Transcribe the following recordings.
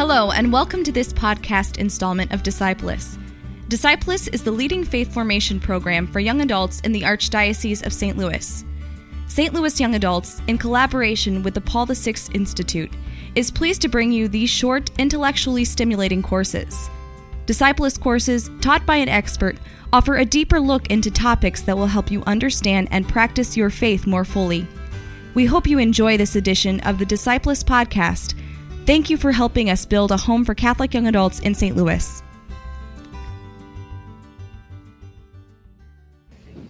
Hello, and welcome to this podcast installment of Discipulus. Discipulus is the leading faith formation program for young adults in the Archdiocese of St. Louis. St. Louis Young Adults, in collaboration with the Paul VI Institute, is pleased to bring you these short, intellectually stimulating courses. Discipulus courses, taught by an expert, offer a deeper look into topics that will help you understand and practice your faith more fully. We hope you enjoy this edition of the Discipulus podcast. Thank you for helping us build a home for Catholic young adults in St. Louis.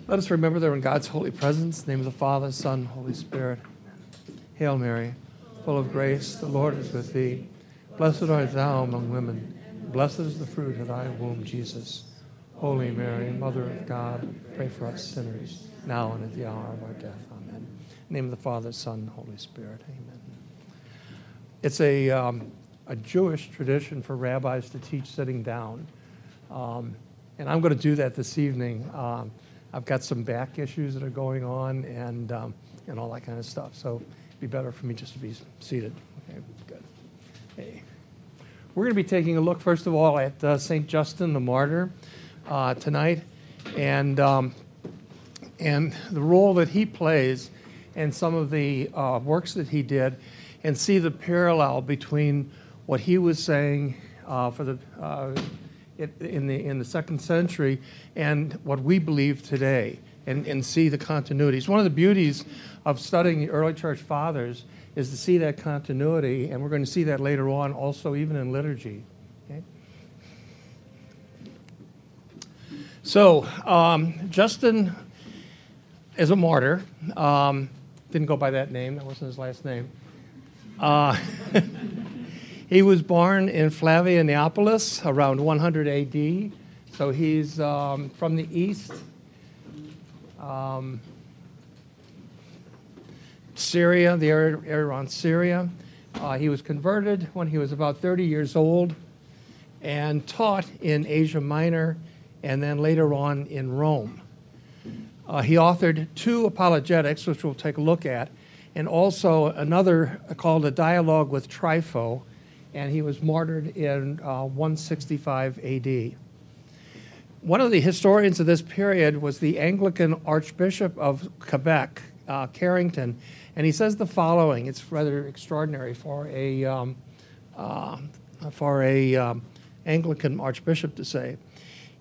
Let us remember that in God's holy presence. Name of the Father, Son, Holy Spirit. Hail Mary, full of grace, the Lord is with thee. Blessed art thou among women. Blessed is the fruit of thy womb, Jesus. Holy Mary, Mother of God, pray for us sinners, now and at the hour of our death. Amen. In the name of the Father, Son, Holy Spirit. Amen. It's a, um, a Jewish tradition for rabbis to teach sitting down. Um, and I'm going to do that this evening. Um, I've got some back issues that are going on and, um, and all that kind of stuff. So it'd be better for me just to be seated. Okay, good. Hey. We're going to be taking a look, first of all, at uh, St. Justin the Martyr uh, tonight and, um, and the role that he plays and some of the uh, works that he did and see the parallel between what he was saying uh, for the uh, in the, in the second century and what we believe today and, and see the continuities. One of the beauties of studying the early church fathers is to see that continuity, and we're going to see that later on also even in liturgy. Okay? So, um, Justin is a martyr. Um, didn't go by that name, that wasn't his last name. Uh, He was born in Flavia, Neapolis around 100 AD. So he's um, from the east. Um, Syria, the area, around Syria. Uh, he was converted when he was about 30 years old and taught in Asia Minor and then later on in Rome. Uh, he authored two apologetics, which we'll take a look at, and also another called A Dialogue with Trypho, and he was martyred in uh, 165 AD. One of the historians of this period was the Anglican Archbishop of Quebec, uh, Carrington, and he says the following. It's rather extraordinary for a um, uh, for a um, Anglican Archbishop to say.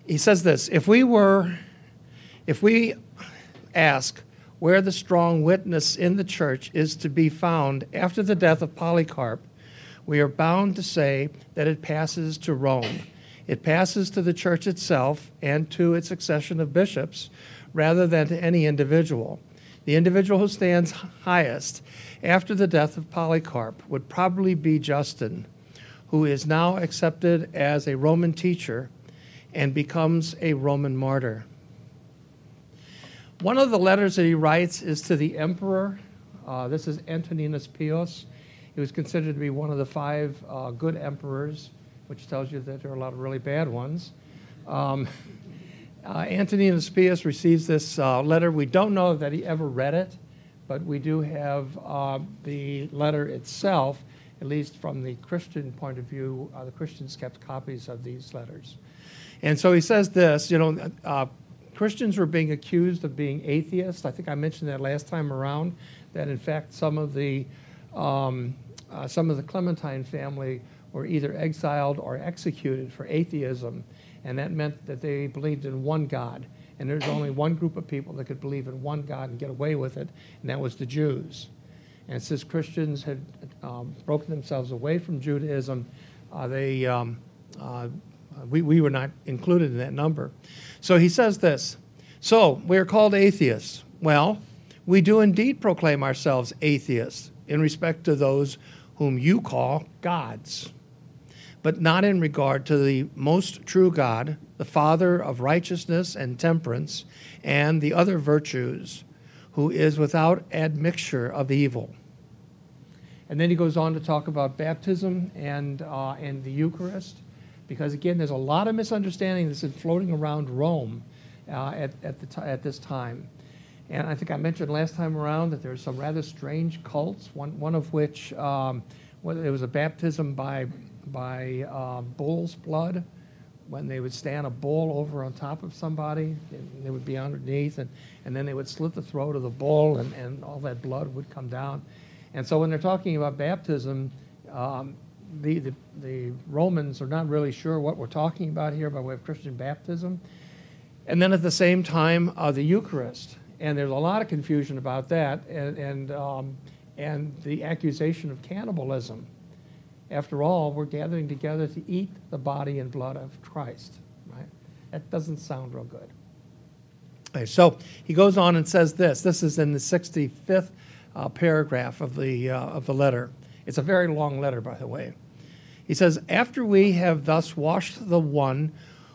He says this: If we were, if we ask where the strong witness in the church is to be found after the death of Polycarp, we are bound to say that it passes to Rome. It passes to the church itself and to its succession of bishops rather than to any individual. The individual who stands highest after the death of Polycarp would probably be Justin, who is now accepted as a Roman teacher and becomes a Roman martyr. One of the letters that he writes is to the emperor. Uh, this is Antoninus Pius. He was considered to be one of the five uh, good emperors, which tells you that there are a lot of really bad ones. Um, uh, Antoninus Pius receives this uh, letter. We don't know that he ever read it, but we do have uh, the letter itself, at least from the Christian point of view. Uh, the Christians kept copies of these letters. And so he says this, you know, uh, Christians were being accused of being atheists. I think I mentioned that last time around, that in fact some of the um, uh, some of the Clementine family were either exiled or executed for atheism, and that meant that they believed in one God. And there's only one group of people that could believe in one God and get away with it, and that was the Jews. And since Christians had um, broken themselves away from Judaism, uh, they, um, uh, we, we were not included in that number. So he says this So we are called atheists. Well, we do indeed proclaim ourselves atheists in respect to those whom you call gods, but not in regard to the most true God, the Father of righteousness and temperance, and the other virtues, who is without admixture of evil. And then he goes on to talk about baptism and, uh, and the Eucharist, because again, there's a lot of misunderstanding that's been floating around Rome uh, at, at, the at this time. And I think I mentioned last time around that there are some rather strange cults, one, one of which um, whether it was a baptism by, by uh, bull's blood, when they would stand a bull over on top of somebody, and they would be underneath, and, and then they would slit the throat of the bull, and, and all that blood would come down. And so when they're talking about baptism, um, the, the, the Romans are not really sure what we're talking about here by way of Christian baptism. And then at the same time, uh, the Eucharist. And there's a lot of confusion about that and, and, um, and the accusation of cannibalism. After all, we're gathering together to eat the body and blood of Christ, right? That doesn't sound real good. So he goes on and says this. This is in the 65th uh, paragraph of the, uh, of the letter. It's a very long letter, by the way. He says, After we have thus washed the one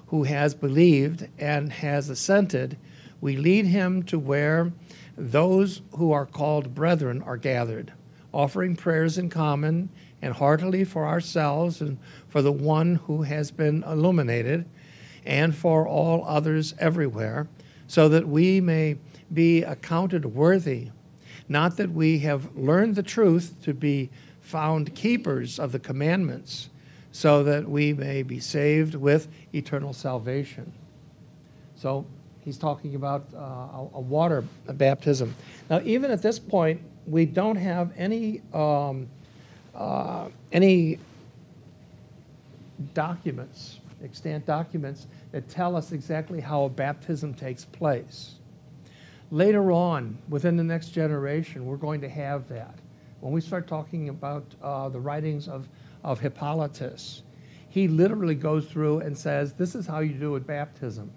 who has believed and has assented, we lead him to where those who are called brethren are gathered, offering prayers in common and heartily for ourselves and for the one who has been illuminated, and for all others everywhere, so that we may be accounted worthy, not that we have learned the truth to be found keepers of the commandments, so that we may be saved with eternal salvation. So he's talking about uh, a, water baptism. Now, even at this point, we don't have any um, uh, any documents, extant documents that tell us exactly how a baptism takes place. Later on, within the next generation, we're going to have that when we start talking about uh, the writings of, of Hippolytus, he literally goes through and says, This is how you do it baptism.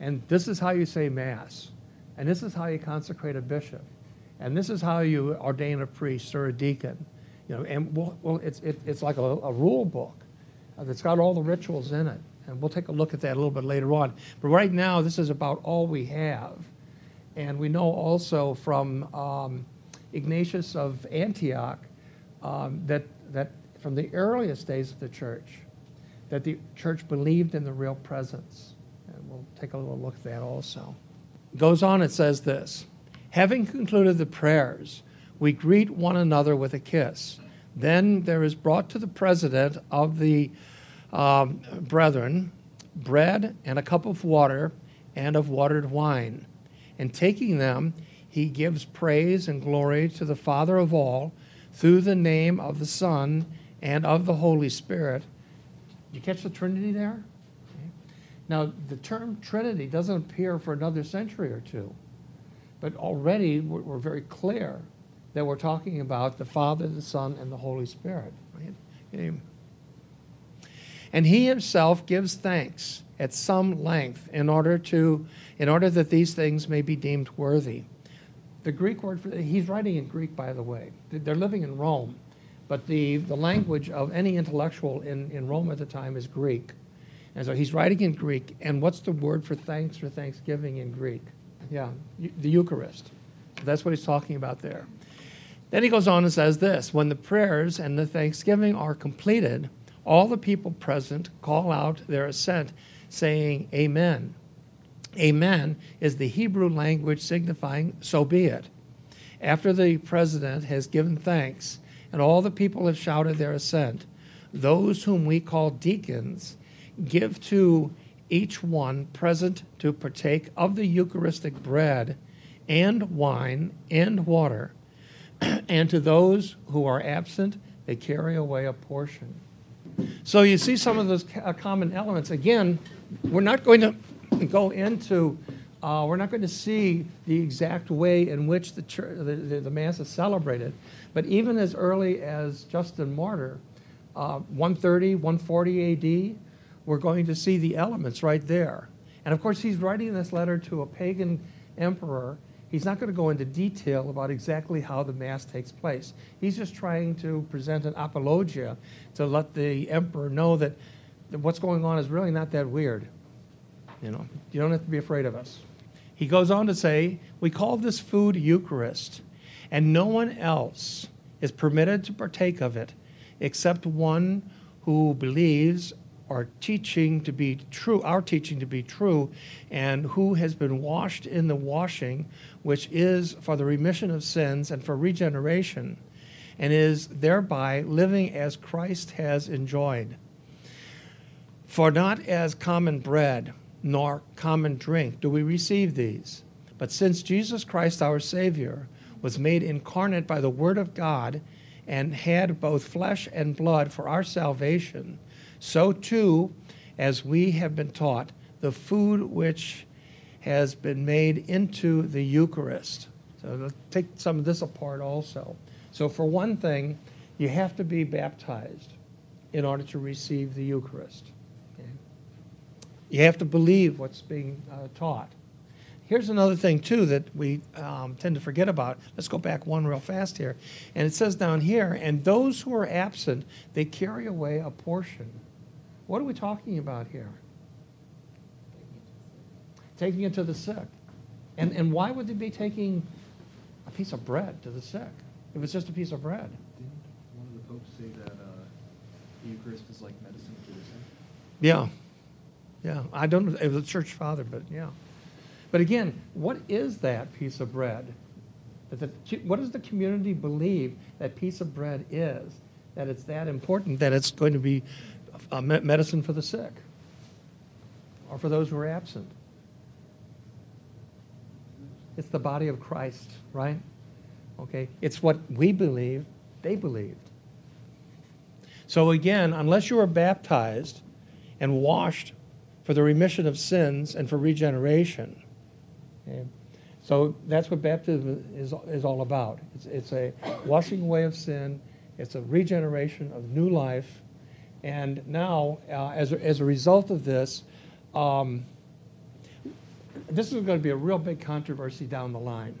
And this is how you say Mass. And this is how you consecrate a bishop. And this is how you ordain a priest or a deacon. You know, and we'll, well it's, it, it's like a, a rule book that's got all the rituals in it. And we'll take a look at that a little bit later on. But right now, this is about all we have. And we know also from um, Ignatius of Antioch um, that, that from the earliest days of the church, that the church believed in the real presence. And we'll take a little look at that also. Goes on, it says this Having concluded the prayers, we greet one another with a kiss. Then there is brought to the president of the um, brethren bread and a cup of water and of watered wine. And taking them, he gives praise and glory to the Father of all through the name of the Son and of the Holy Spirit. You catch the Trinity there? Okay. Now, the term Trinity doesn't appear for another century or two, but already we're, we're very clear that we're talking about the Father, the Son, and the Holy Spirit. Right? And he himself gives thanks at some length in order to in order that these things may be deemed worthy the Greek word for he's writing in Greek, by the way. They're living in Rome, but the, the language of any intellectual in, in Rome at the time is Greek. And so he's writing in Greek. And what's the word for thanks for thanksgiving in Greek? Yeah, the Eucharist. That's what he's talking about there. Then he goes on and says this When the prayers and the thanksgiving are completed, all the people present call out their assent, saying, Amen. Amen is the Hebrew language signifying so be it. After the president has given thanks and all the people have shouted their assent, those whom we call deacons give to each one present to partake of the Eucharistic bread and wine and water, and to those who are absent, they carry away a portion. So you see some of those uh, common elements. Again, we're not going to go into, uh, we're not going to see the exact way in which the, church, the, the, the, Mass is celebrated, but even as early as Justin Martyr, uh, 130, 140 AD, we're going to see the elements right there. And of course, he's writing this letter to a pagan emperor. He's not going to go into detail about exactly how the Mass takes place. He's just trying to present an apologia to let the emperor know that, that what's going on is really not that weird. You know, you don't have to be afraid of us. He goes on to say, We call this food Eucharist, and no one else is permitted to partake of it except one who believes our teaching to be true, our teaching to be true, and who has been washed in the washing which is for the remission of sins and for regeneration. and is thereby living as Christ has enjoyed. For not as common bread nor common drink do we receive these, but since Jesus Christ our Savior was made incarnate by the Word of God and had both flesh and blood for our salvation, so too, as we have been taught, the food which has been made into the Eucharist. So let's take some of this apart also. So, for one thing, you have to be baptized in order to receive the Eucharist. You have to believe what's being uh, taught. Here's another thing, too, that we um, tend to forget about. Let's go back one real fast here. And it says down here, and those who are absent, they carry away a portion. What are we talking about here? taking it to the sick. And, and why would they be taking a piece of bread to the sick? It was just a piece of bread. Didn't one of the popes say that uh, the Eucharist is like medicine for the sick? Yeah. Yeah. I don't know. It was a church father, but yeah. But again, what is that piece of bread? What does the community believe that piece of bread is? That it's that important that it's going to be a medicine for the sick or for those who are absent. It's the body of Christ, right? Okay? It's what we believe, they believed. So again, unless you are baptized and washed for the remission of sins and for regeneration, okay, so that's what baptism is, is all about. It's, it's a washing away of sin, it's a regeneration of new life. And now, uh, as, a, as a result of this, um, this is going to be a real big controversy down the line.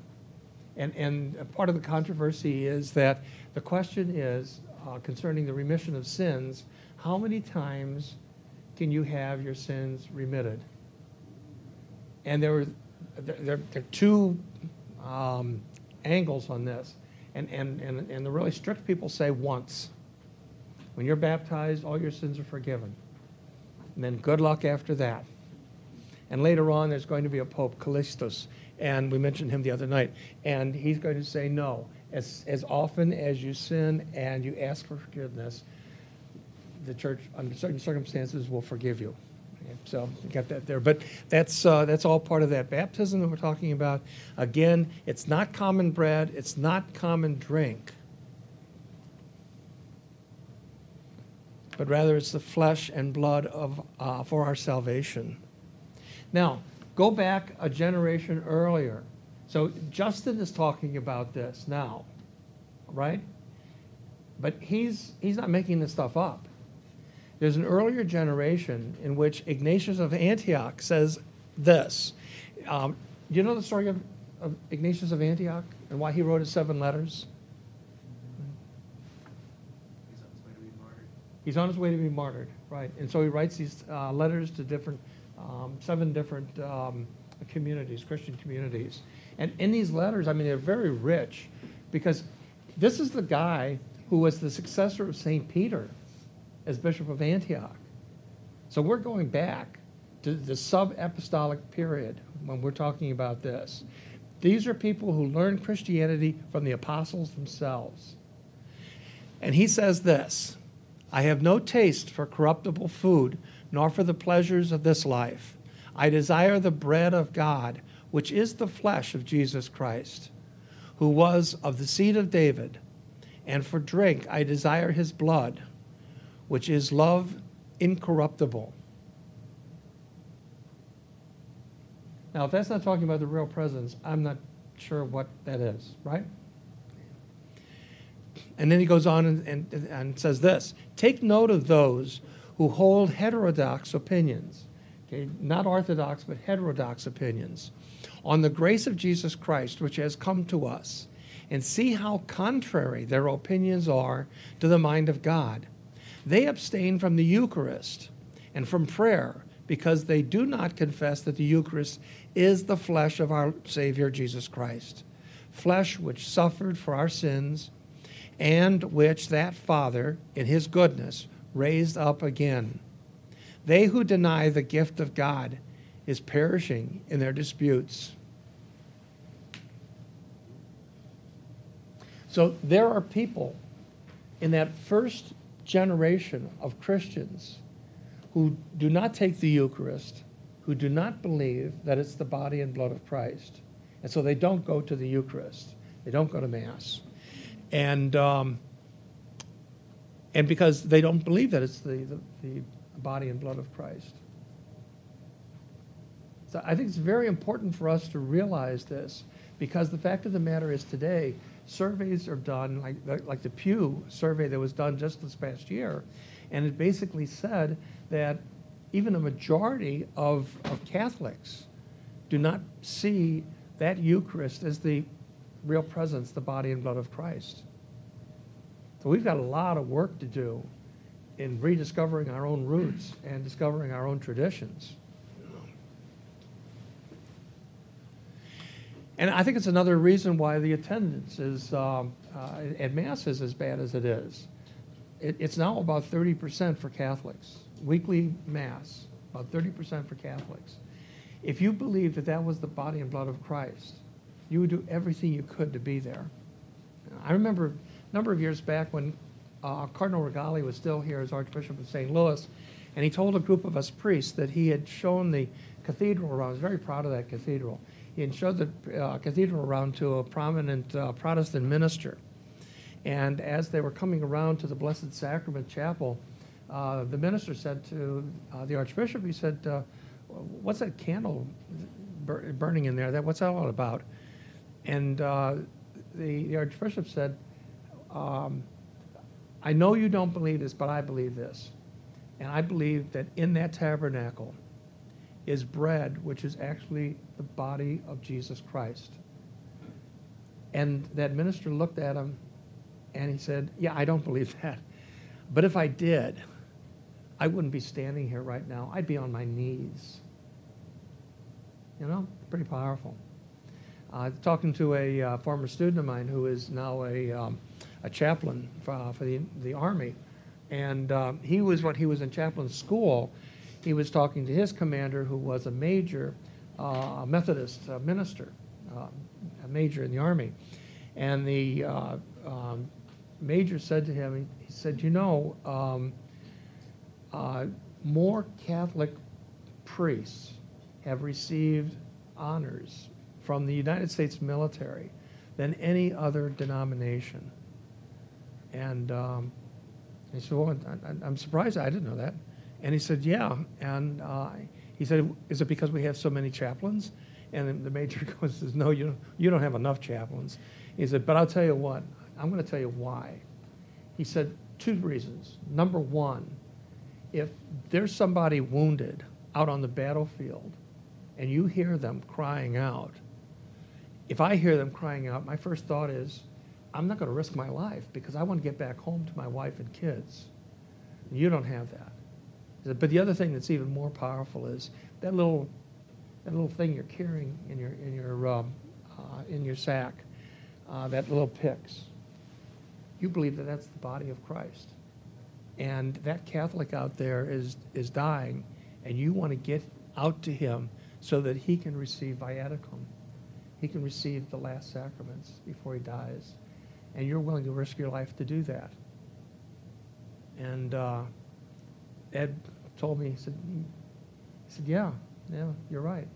And, and part of the controversy is that the question is uh, concerning the remission of sins how many times can you have your sins remitted? And there are, there, there are two um, angles on this. And, and, and, and the really strict people say once. When you're baptized, all your sins are forgiven. And then good luck after that. And later on, there's going to be a Pope, Callistus, and we mentioned him the other night. And he's going to say, no, as, as often as you sin and you ask for forgiveness, the church, under certain circumstances, will forgive you. So you got that there. But that's, uh, that's all part of that baptism that we're talking about. Again, it's not common bread, it's not common drink. But rather, it's the flesh and blood of, uh, for our salvation. Now, go back a generation earlier. So Justin is talking about this now, right? But he's, he's not making this stuff up. There's an earlier generation in which Ignatius of Antioch says this. Um, you know the story of, of Ignatius of Antioch and why he wrote his seven letters? He's on his way to be martyred, He's on his way to be martyred, right? And so he writes these uh, letters to different um, seven different um, communities, Christian communities. And in these letters, I mean, they're very rich because this is the guy who was the successor of St. Peter as Bishop of Antioch. So we're going back to the sub apostolic period when we're talking about this. These are people who learned Christianity from the apostles themselves. And he says this I have no taste for corruptible food nor for the pleasures of this life. I desire the bread of God, which is the flesh of Jesus Christ, who was of the seed of David. And for drink, I desire his blood, which is love incorruptible. Now, if that's not talking about the real presence, I'm not sure what that is, right? And then he goes on and, and, and says this Take note of those who hold heterodox opinions, okay, not orthodox, but heterodox opinions, on the grace of Jesus Christ which has come to us, and see how contrary their opinions are to the mind of God. They abstain from the Eucharist and from prayer because they do not confess that the Eucharist is the flesh of our Savior Jesus Christ, flesh which suffered for our sins, and which that Father, in his goodness, raised up again. They who deny the gift of God is perishing in their disputes. So there are people in that first generation of Christians who do not take the Eucharist, who do not believe that it's the body and blood of Christ. And so they don't go to the Eucharist, they don't go to Mass. And, um, and because they don't believe that it's the, the, the body and blood of Christ. So I think it's very important for us to realize this because the fact of the matter is today, surveys are done, like, like the Pew survey that was done just this past year, and it basically said that even a majority of, of Catholics do not see that Eucharist as the real presence, the body and blood of Christ. So we've got a lot of work to do in rediscovering our own roots and discovering our own traditions. And I think it's another reason why the attendance is um, uh, at Mass is as bad as it is. It, it's now about 30% for Catholics. Weekly Mass, about 30% for Catholics. If you believed that that was the body and blood of Christ, you would do everything you could to be there. I remember a number of years back when uh, Cardinal Rigali was still here as Archbishop of St. Louis, and he told a group of us priests that he had shown the cathedral. I was very proud of that cathedral he showed the uh, cathedral around to a prominent uh, Protestant minister. And as they were coming around to the Blessed Sacrament Chapel, uh, the minister said to uh, the Archbishop, he said, uh, What's that candle bur- burning in there? That, what's that all about? And uh, the, the, Archbishop said, um, I know you don't believe this, but I believe this. And I believe that in that tabernacle, is bread, which is actually the body of Jesus Christ. And that minister looked at him and he said, Yeah, I don't believe that. But if I did, I wouldn't be standing here right now. I'd be on my knees. You know, pretty powerful. I uh, talking to a uh, former student of mine who is now a, um, a chaplain for, uh, for the, the Army. And uh, he was, when he was in chaplain school, he was talking to his commander, who was a major, uh, a Methodist uh, minister, uh, a major in the army. And the uh, um, major said to him, he, said, You know, um, uh, more Catholic priests have received honors from the United States military than any other denomination. And um, he said, Well, I, am surprised. I didn't know that. And he said, yeah. And uh, he said, is it because we have so many chaplains? And the major goes, says, no, you don't, you don't have enough chaplains. He said, but I'll tell you what, I'm going to tell you why. He said, two reasons. Number one, if there's somebody wounded out on the battlefield and you hear them crying out, if I hear them crying out, my first thought is, I'm not going to risk my life because I want to get back home to my wife and kids. You don't have that. But the other thing that's even more powerful is that little, that little thing you're carrying in your in your um, uh, in your sack, uh, that little pyx. You believe that that's the body of Christ, and that Catholic out there is is dying, and you want to get out to him so that he can receive viaticum, he can receive the last sacraments before he dies, and you're willing to risk your life to do that. And uh, Ed told me, he said, he said, yeah, yeah, you're right.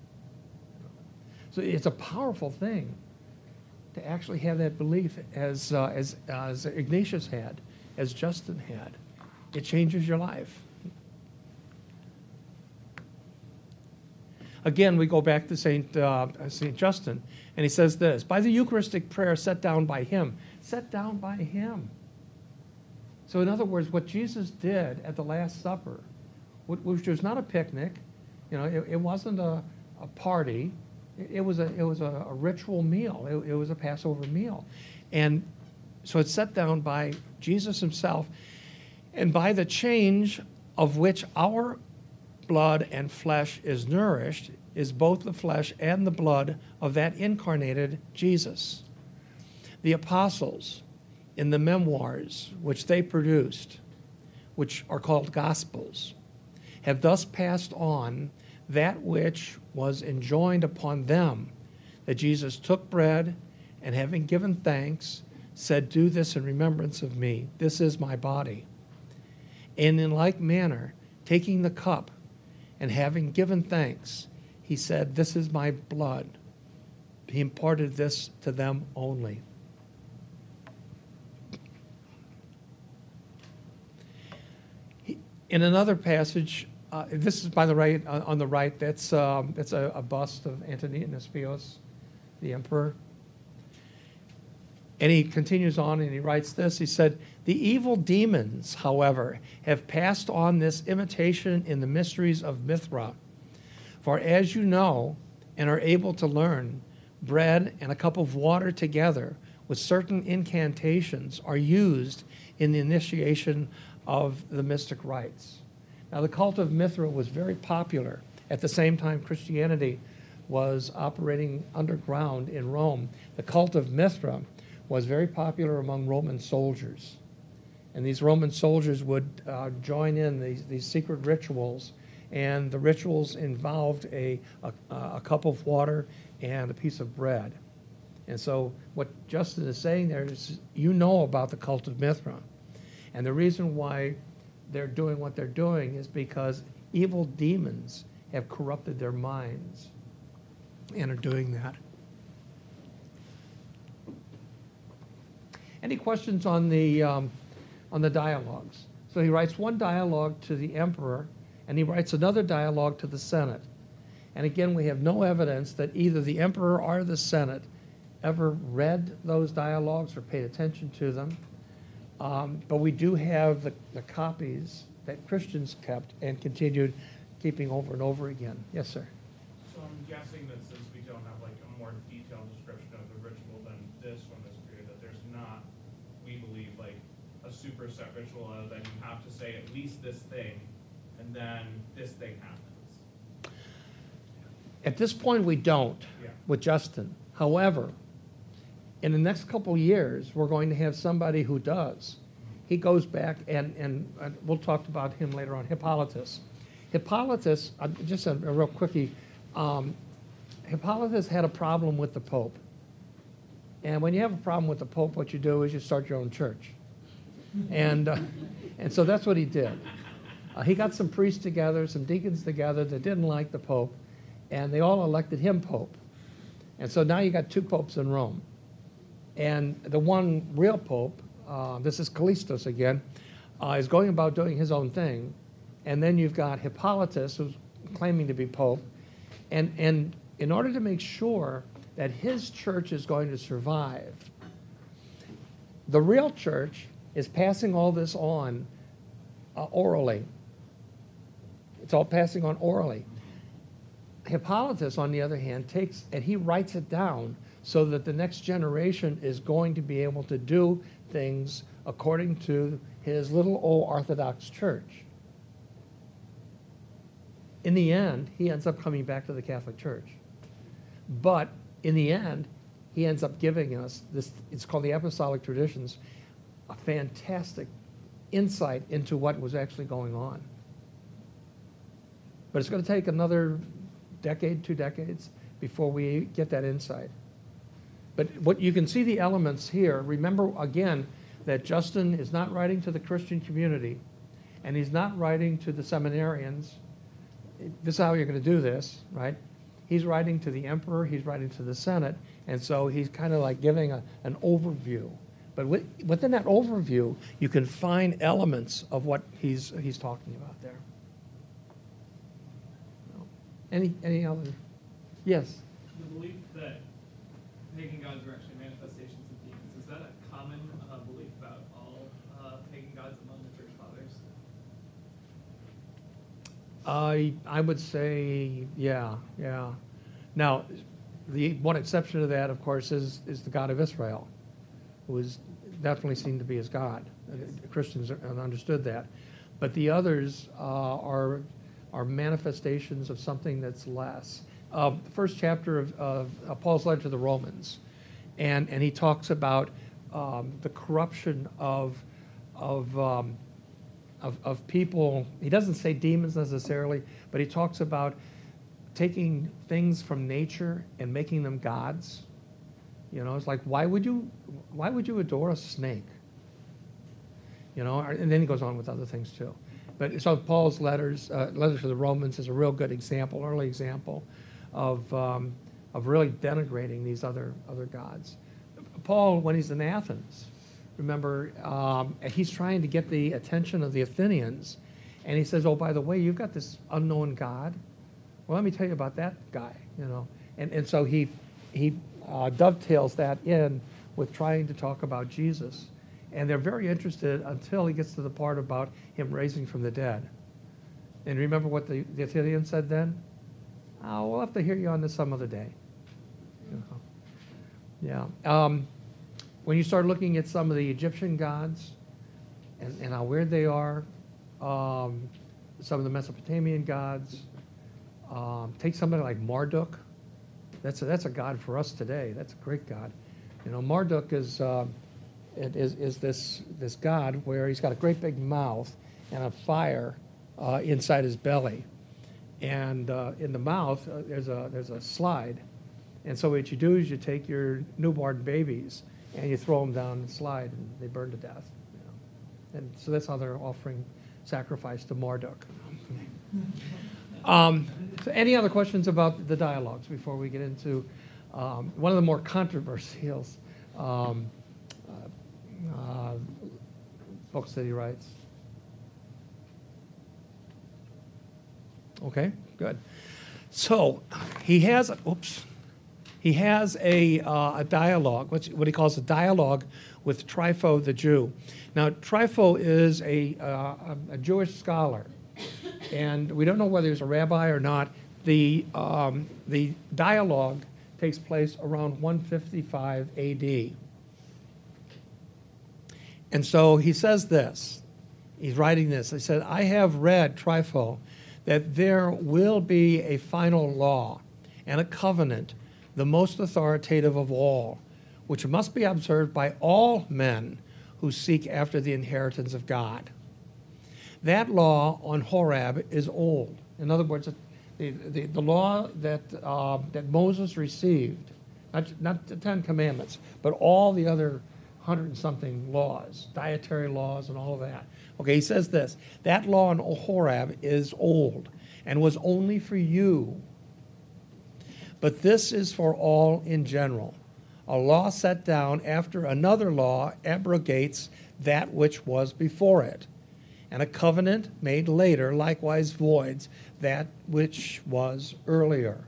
So it's a powerful thing to actually have that belief as, uh, as, as Ignatius had, as Justin had. It changes your life. Again, we go back to St. Uh, St. Justin, and he says this By the Eucharistic prayer set down by him, set down by him. So, in other words, what Jesus did at the Last Supper which was not a picnic. You know, it, it wasn't a, a party. It, it, was a it was a, a ritual meal. It, it, was a Passover meal, and so it's set down by Jesus Himself, and by the change of which our blood and flesh is nourished is both the flesh and the blood of that incarnated Jesus. The apostles, in the memoirs which they produced, which are called Gospels, have thus passed on that which was enjoined upon them that Jesus took bread and having given thanks, said, Do this in remembrance of me. This is my body. And in like manner, taking the cup and having given thanks, he said, This is my blood. He imparted this to them only. In another passage, uh, this is by the right uh, on the right. That's um, that's a, a, bust of Antoninus Pius, the emperor. And he continues on and he writes this. He said, "The evil demons, however, have passed on this imitation in the mysteries of Mithra. For as you know and are able to learn, bread and a cup of water together with certain incantations are used in the initiation of the mystic rites. Now, the cult of Mithra was very popular. At the same time, Christianity was operating underground in Rome. The cult of Mithra was very popular among Roman soldiers. And these Roman soldiers would uh, join in these, these secret rituals, and the rituals involved a, a, a cup of water and a piece of bread. And so, what Justin is saying there is you know about the cult of Mithra. And the reason why they're doing what they're doing is because evil demons have corrupted their minds and are doing that. Any questions on the, um, on the dialogues? So he writes one dialogue to the emperor, and he writes another dialogue to the Senate. And again, we have no evidence that either the emperor or the Senate ever read those dialogues or paid attention to them. Um, but we do have the, the copies that Christians kept and continued keeping over and over again. Yes, sir. So I'm guessing that since we don't have like a more detailed description of the ritual than this from this period, that there's not, we believe, like a super superset ritual other than you have to say at least this thing, and then this thing happens. At this point, we don't Yeah. with Justin. However, in the next couple years, we're going to have somebody who does. He goes back, and, and we'll talk about him later on, Hippolytus. Hippolytus, uh, just a, a real quickie, um, Hippolytus had a problem with the Pope. And when you have a problem with the Pope, what you do is you start your own church. And, uh, and so that's what he did. Uh, he got some priests together, some deacons together that didn't like the Pope, and they all elected him Pope. And so now you got two popes in Rome. And the one real pope, uh, this is Callistus again, uh, is going about doing his own thing. And then you've got Hippolytus, who's claiming to be pope. And, and in order to make sure that his church is going to survive, the real church is passing all this on uh, orally. It's all passing on orally. Hippolytus, on the other hand, takes and he writes it down so that the next generation is going to be able to do things according to his little old Orthodox church. In the end, he ends up coming back to the Catholic Church. But in the end, he ends up giving us this, it's called the Apostolic Traditions, a fantastic insight into what was actually going on. But it's going to take another decade, two decades, before we get that insight. But what you can see the elements here. Remember again that Justin is not writing to the Christian community, and he's not writing to the seminarians. This is how you're going to do this, right? He's writing to the emperor. He's writing to the senate, and so he's kind of like giving a, an overview. But within that overview, you can find elements of what he's he's talking about there. Any any other? Yes. The belief that pagan gods were actually manifestations of demons. Is that a common uh, belief about all uh, pagan gods among the church fathers? I I would say yeah, yeah. Now, the one exception to that, of course, is is the God of Israel, who is definitely seen to be as God. Christians understood that, but the others uh, are are manifestations of something that's less uh, the first chapter of, of, Paul's letter to the Romans, and and he talks about um, the corruption of of, um, of of people. He doesn't say demons necessarily, but he talks about taking things from nature and making them gods. You know, it's like why would you why would you adore a snake? You know, and then he goes on with other things too. But so Paul's letters, uh, letters to the Romans, is a real good example, early example, of um, of really denigrating these other other gods. Paul, when he's in Athens, remember, um, he's trying to get the attention of the Athenians, and he says, "Oh, by the way, you've got this unknown God. Well, let me tell you about that guy." You know, and and so he he uh, dovetails that in with trying to talk about Jesus. And they're very interested until he gets to the part about him raising from the dead. And remember what the, the Athenians said then? Oh, we'll have to hear you on this some other day. You know. Yeah. Um, when you start looking at some of the Egyptian gods and, and how weird they are, um, some of the Mesopotamian gods, um, take somebody like Marduk. That's a, that's a god for us today. That's a great god. You know, Marduk is, uh, is, is this, this god where he's got a great big mouth and a fire uh, inside his belly. And uh, in the mouth, uh, there's, a, there's a slide. And so what you do is you take your newborn babies and you throw them down the slide and they burn to death. You know? And so that's how they're offering sacrifice to Marduk. Um, so any other questions about the dialogues before we get into um, one of the more controversial um, uh, uh, books that he writes? Okay, good. So he has, oops, he has a, uh, a dialogue, what he calls a dialogue with Trypho the Jew. Now, Trypho is a, uh, a Jewish scholar and we don't know whether he's a rabbi or not. The, um, the dialogue takes place around 155 AD. And so he says this. He's writing this. He said, I have read, Trypho, that there will be a final law and a covenant, the most authoritative of all, which must be observed by all men who seek after the inheritance of God. That law on Horeb is old. In other words, the, the, the law that, uh, that Moses received, not, not the Ten Commandments, but all the other hundred and something laws, dietary laws, and all of that. Okay, he says this that law on Horeb is old and was only for you. But this is for all in general. A law set down after another law abrogates that which was before it and a covenant made later likewise voids that which was earlier.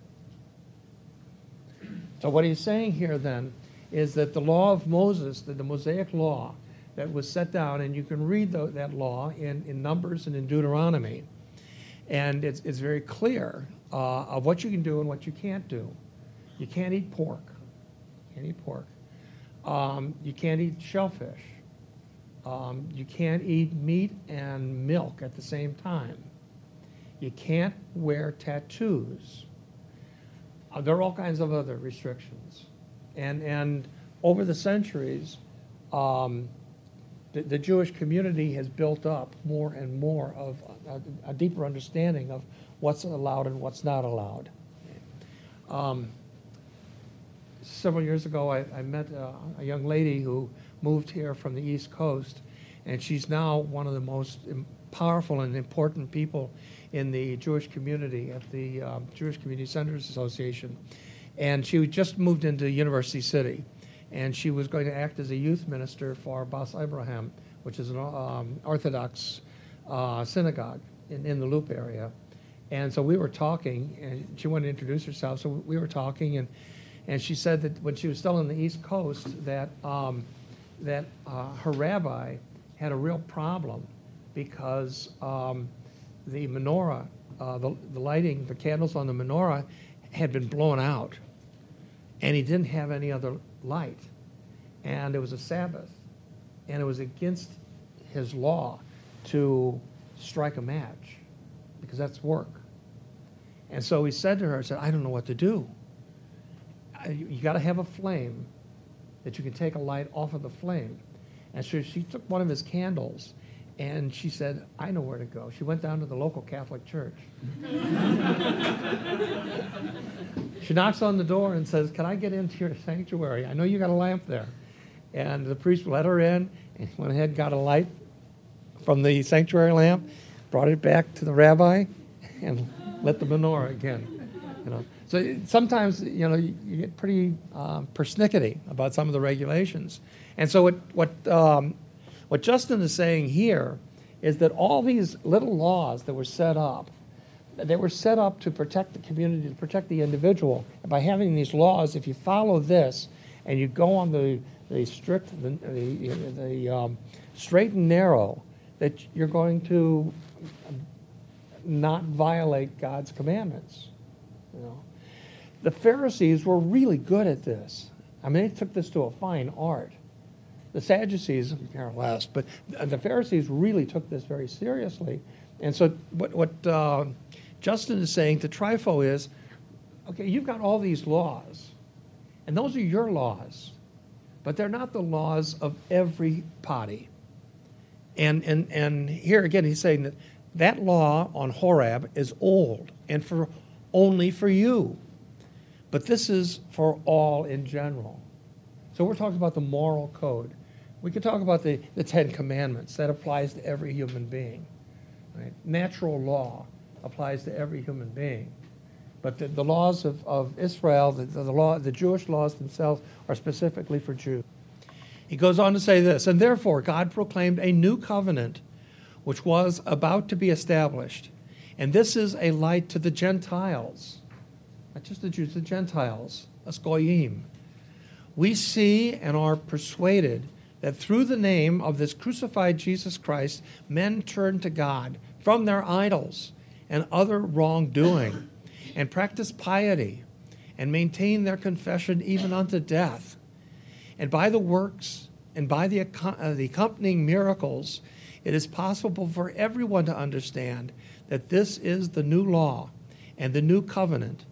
So, what he's saying here then is that the law of Moses, the Mosaic law that was set down, and you can read the, that law in, in Numbers and in Deuteronomy, and it's, it's very clear uh, of what you can do and what you can't do. You can't eat pork. You can't eat pork. Um, you can't eat shellfish. Um, you can't eat meat and milk at the same time. You can't wear tattoos. Uh, there are all kinds of other restrictions. And, and over the centuries, um, the, the, Jewish community has built up more and more of a, a deeper understanding of what's allowed and what's not allowed. Um, several years ago, I, I met uh, a young lady who moved here from the East Coast, and she's now one of the most powerful and important people in the Jewish community at the um, Jewish Community Centers Association. And she just moved into University City, and she was going to act as a youth minister for Bais Abraham, which is an um, Orthodox uh, synagogue in, in the Loop area. And so we were talking, and she wanted to introduce herself. So we were talking, and and she said that when she was still on the East Coast, that um, that uh, her rabbi had a real problem because um, the menorah, uh, the, the lighting, the candles on the menorah had been blown out, and he didn't have any other light. And it was a Sabbath, and it was against his law to strike a match because that's work. And so he said to her, "I said, I don't know what to do. You got to have a flame that you can take a light off of the flame. And so she took one of his candles and she said, I know where to go. She went down to the local Catholic church. she knocks on the door and says, Can I get into your sanctuary? I know you got a lamp there. And the priest let her in and went ahead and got a light from the sanctuary lamp, brought it back to the rabbi, and lit the menorah again. You know, so sometimes you know you, you get pretty um, persnickety about some of the regulations, and so what what um, what Justin is saying here is that all these little laws that were set up, they were set up to protect the community, to protect the individual. And by having these laws, if you follow this and you go on the the strict the the, the um, straight and narrow, that you're going to not violate God's commandments. You know, the Pharisees were really good at this. I mean, they took this to a fine art. The Sadducees are less, but the Pharisees really took this very seriously. And so, what, what uh, Justin is saying to Trypho is okay, you've got all these laws, and those are your laws, but they're not the laws of every party. And, and, and here again, he's saying that that law on Horeb is old and for only for you. But this is for all in general. So we're talking about the moral code. We could talk about the, the Ten Commandments. That applies to every human being. Right? Natural law applies to every human being. But the, the laws of, of Israel, the, the, law, the Jewish laws themselves, are specifically for Jews. He goes on to say this, and therefore God proclaimed a new covenant which was about to be established. And this is a light to the Gentiles, not just the Jews, the Gentiles, as goyim. We see and are persuaded that through the name of this crucified Jesus Christ, men turn to God from their idols and other wrongdoing, and practice piety, and maintain their confession even unto death. And by the works and by the, uh, the accompanying miracles, it is possible for everyone to understand that this is the new law and the new covenant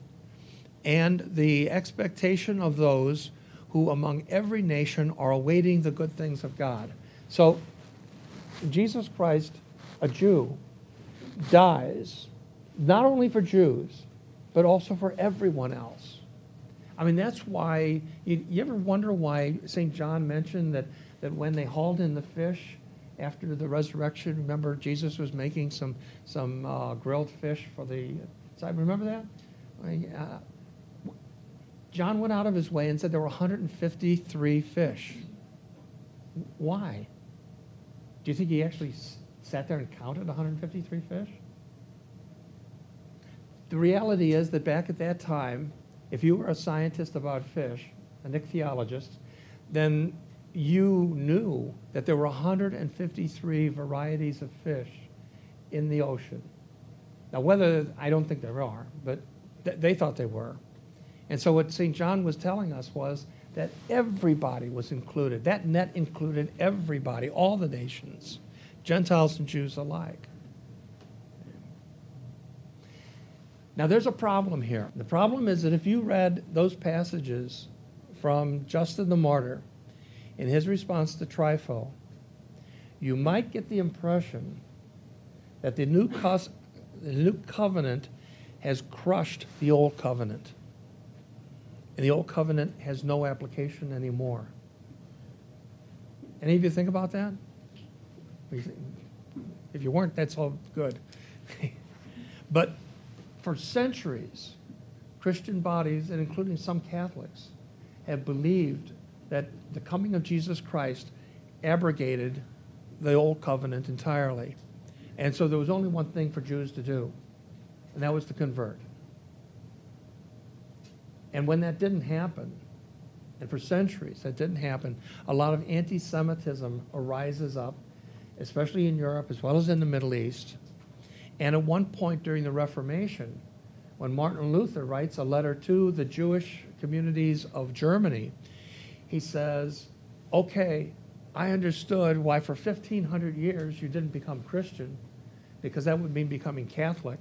and the expectation of those who among every nation are awaiting the good things of God. So, Jesus Christ, a Jew, dies not only for Jews, but also for everyone else. I mean, that's why, you, you ever wonder why St. John mentioned that, that when they hauled in the fish, after the resurrection. Remember, Jesus was making some some uh, grilled fish for the. Remember that? Uh, John went out of his way and said there were 153 fish. Why? Do you think he actually sat there and counted 153 fish? The reality is that back at that time, if you were a scientist about fish, an ichthyologist, then you knew that there were 153 varieties of fish in the ocean. Now, whether, I don't think there are, but th- they thought they were. And so, what St. John was telling us was that everybody was included. That net included everybody, all the nations, Gentiles and Jews alike. Now, there's a problem here. The problem is that if you read those passages from Justin the Martyr, in his response to Trypho, you might get the impression that the new, cos- the new covenant has crushed the old covenant. And the old covenant has no application anymore. Any of you think about that? If you weren't, that's all good. but for centuries, Christian bodies, and including some Catholics, have believed that the coming of Jesus Christ abrogated the old covenant entirely. And so there was only one thing for Jews to do, and that was to convert. And when that didn't happen, and for centuries that didn't happen, a lot of anti Semitism arises up, especially in Europe as well as in the Middle East. And at one point during the Reformation, when Martin Luther writes a letter to the Jewish communities of Germany, he says, okay, I understood why for 1,500 years you didn't become Christian, because that would mean becoming Catholic.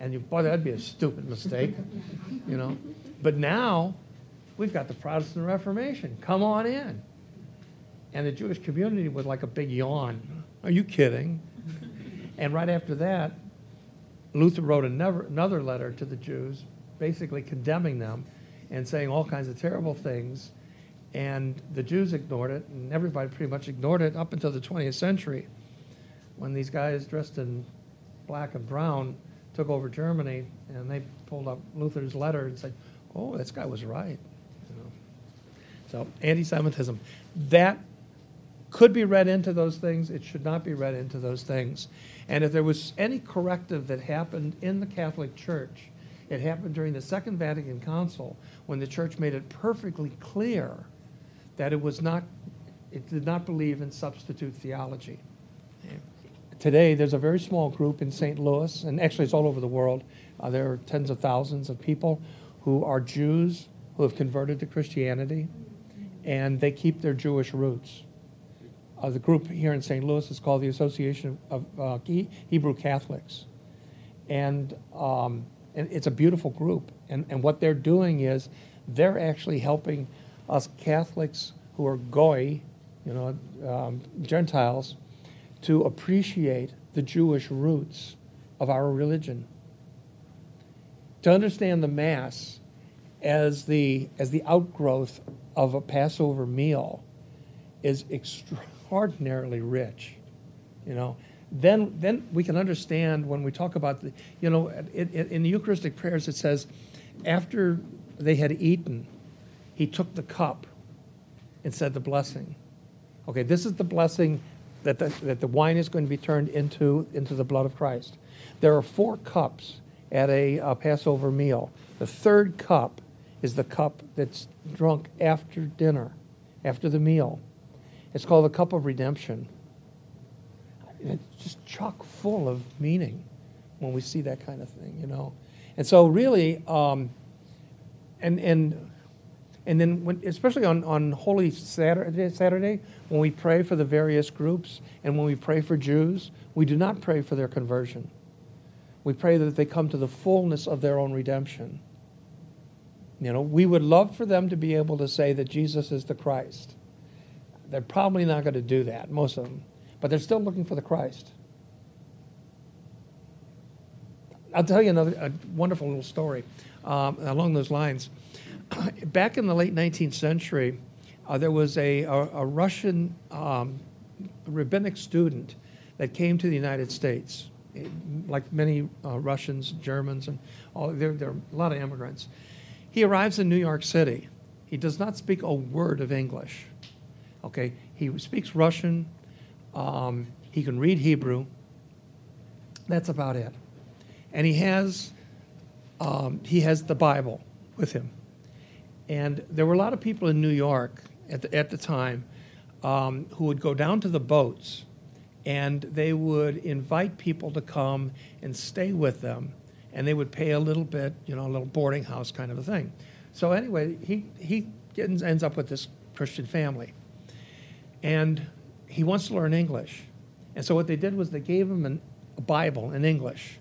And you, boy, that'd be a stupid mistake, you know. But now we've got the Protestant Reformation. Come on in. And the Jewish community was like a big yawn. Are you kidding? And right after that, Luther wrote another, another letter to the Jews basically condemning them and saying all kinds of terrible things. And the Jews ignored it, and everybody pretty much ignored it up until the 20th century when these guys dressed in black and brown took over Germany and they pulled up Luther's letter and said, oh, this guy was right. You know. So, anti Semitism. That could be read into those things. It should not be read into those things. And if there was any corrective that happened in the Catholic Church, it happened during the Second Vatican Council when the Church made it perfectly clear that it was not, it did not believe in substitute theology. Today, there's a very small group in St. Louis, and actually it's all over the world. Uh, there are tens of thousands of people who are Jews who have converted to Christianity, and they keep their Jewish roots. Uh, the group here in St. Louis is called the Association of uh, Hebrew Catholics. And, um, and it's a beautiful group. And, and what they're doing is they're actually helping us Catholics who are goy, you know, um, Gentiles, to appreciate the Jewish roots of our religion. To understand the Mass as the, as the outgrowth of a Passover meal is extraordinarily rich. You know, then, then we can understand when we talk about the, you know, in, in the Eucharistic prayers it says, after they had eaten, he took the cup and said the blessing. Okay, this is the blessing that the, that the wine is going to be turned into, into the blood of Christ. There are four cups at a, a Passover meal. The third cup is the cup that's drunk after dinner, after the meal. It's called the cup of redemption. It's just chock full of meaning when we see that kind of thing, you know. And so, really, um, and and and then, when, especially on, on Holy Saturday, Saturday, when we pray for the various groups and when we pray for Jews, we do not pray for their conversion. We pray that they come to the fullness of their own redemption. You know, we would love for them to be able to say that Jesus is the Christ. They're probably not going to do that, most of them, but they're still looking for the Christ. I'll tell you another a wonderful little story um, along those lines. back in the late 19th century, uh, there was a, a, a Russian um, rabbinic student that came to the United States, eh, like many uh, Russians, Germans, and all, there, there are a lot of immigrants. He arrives in New York City. He does not speak a word of English. Okay, he speaks Russian. Um, he can read Hebrew. That's about it. And he has um, he has the Bible with him. And there were a lot of people in New York at the, at the time um, who would go down to the boats and they would invite people to come and stay with them. And they would pay a little bit, you know, a little boarding house kind of a thing. So, anyway, he, he gets, ends up with this Christian family. And he wants to learn English. And so, what they did was they gave him an, a Bible in English.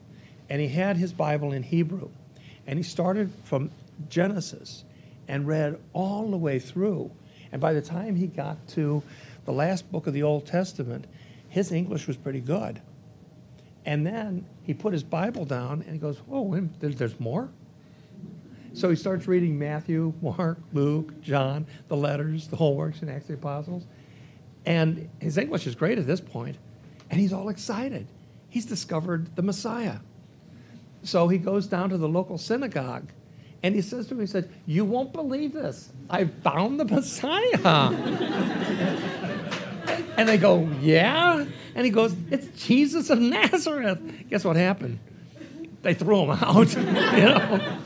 And he had his Bible in Hebrew. And he started from Genesis and read all the way through. And by the time he got to the last book of the Old Testament, his English was pretty good. And then he put his Bible down and he goes, Oh, there's more? So he starts reading Matthew, Mark, Luke, John, the letters, the whole works and Acts of the Apostles. And his English is great at this point, and he's all excited. He's discovered the Messiah. So he goes down to the local synagogue and he says to me, he said, You won't believe this. I found the Messiah. and they go, Yeah? And he goes, It's Jesus of Nazareth. Guess what happened? They threw him out. you know?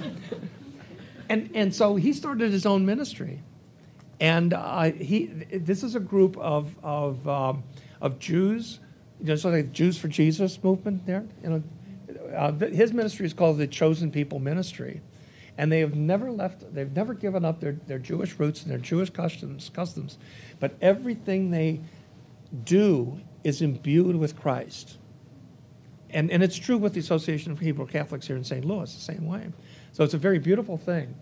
And, and so he started his own ministry. And uh, he, this is a group of, of, um, of Jews, you know, sort of like Jews for Jesus movement there. You know, uh, his ministry is called the Chosen People Ministry and they have never left they've never given up their, their jewish roots and their jewish customs customs. But everything they do is imbued with christ. And, and it's true with the association of hebrew catholics here in st louis the same way. So it's a very beautiful thing.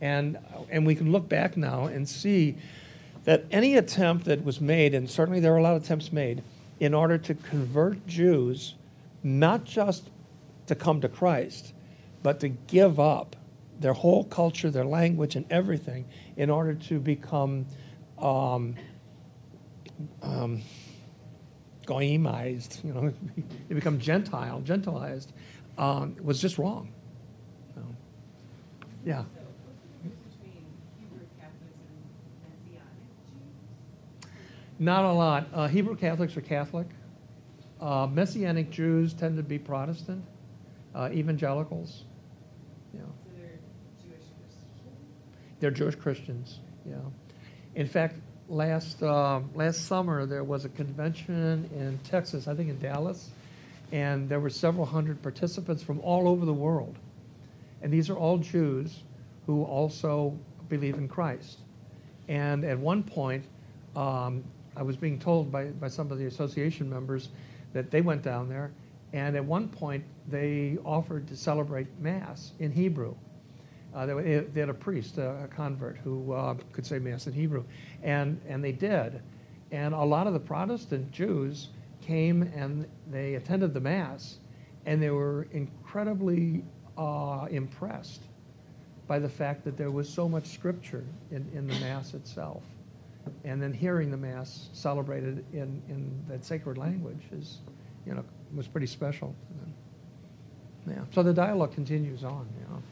And and we can look back now and see that any attempt that was made and certainly there were a lot of attempts made in order to convert jews not just to come to christ but to give up their whole culture, their language, and everything in order to become um, um, goyimized, you know, they become Gentile, Gentilized, um, was just wrong. So, yeah. So what's the difference between Hebrew Catholics and Messianic Jews? Not a lot. Uh, Hebrew Catholics are Catholic. Uh, Messianic Jews tend to be Protestant, uh, evangelicals. You know, So they're Jewish Christians? They're Jewish Christians. Yeah. In fact, last uh, last summer there was a convention in Texas, I think in Dallas, and there were several hundred participants from all over the world, and these are all Jews who also believe in Christ. And at one point, um, I was being told by, by some of the association members that they went down there, and at one point they offered to celebrate Mass in Hebrew. Uh, they, they had a priest, a, a convert, who uh, could say Mass in Hebrew, and, and they did. And a lot of the Protestant Jews came and they attended the Mass, and they were incredibly uh, impressed by the fact that there was so much Scripture in, in the Mass itself. And then hearing the Mass celebrated in, in that sacred language is, you know, was pretty special. Yeah. So the dialogue continues on, you know.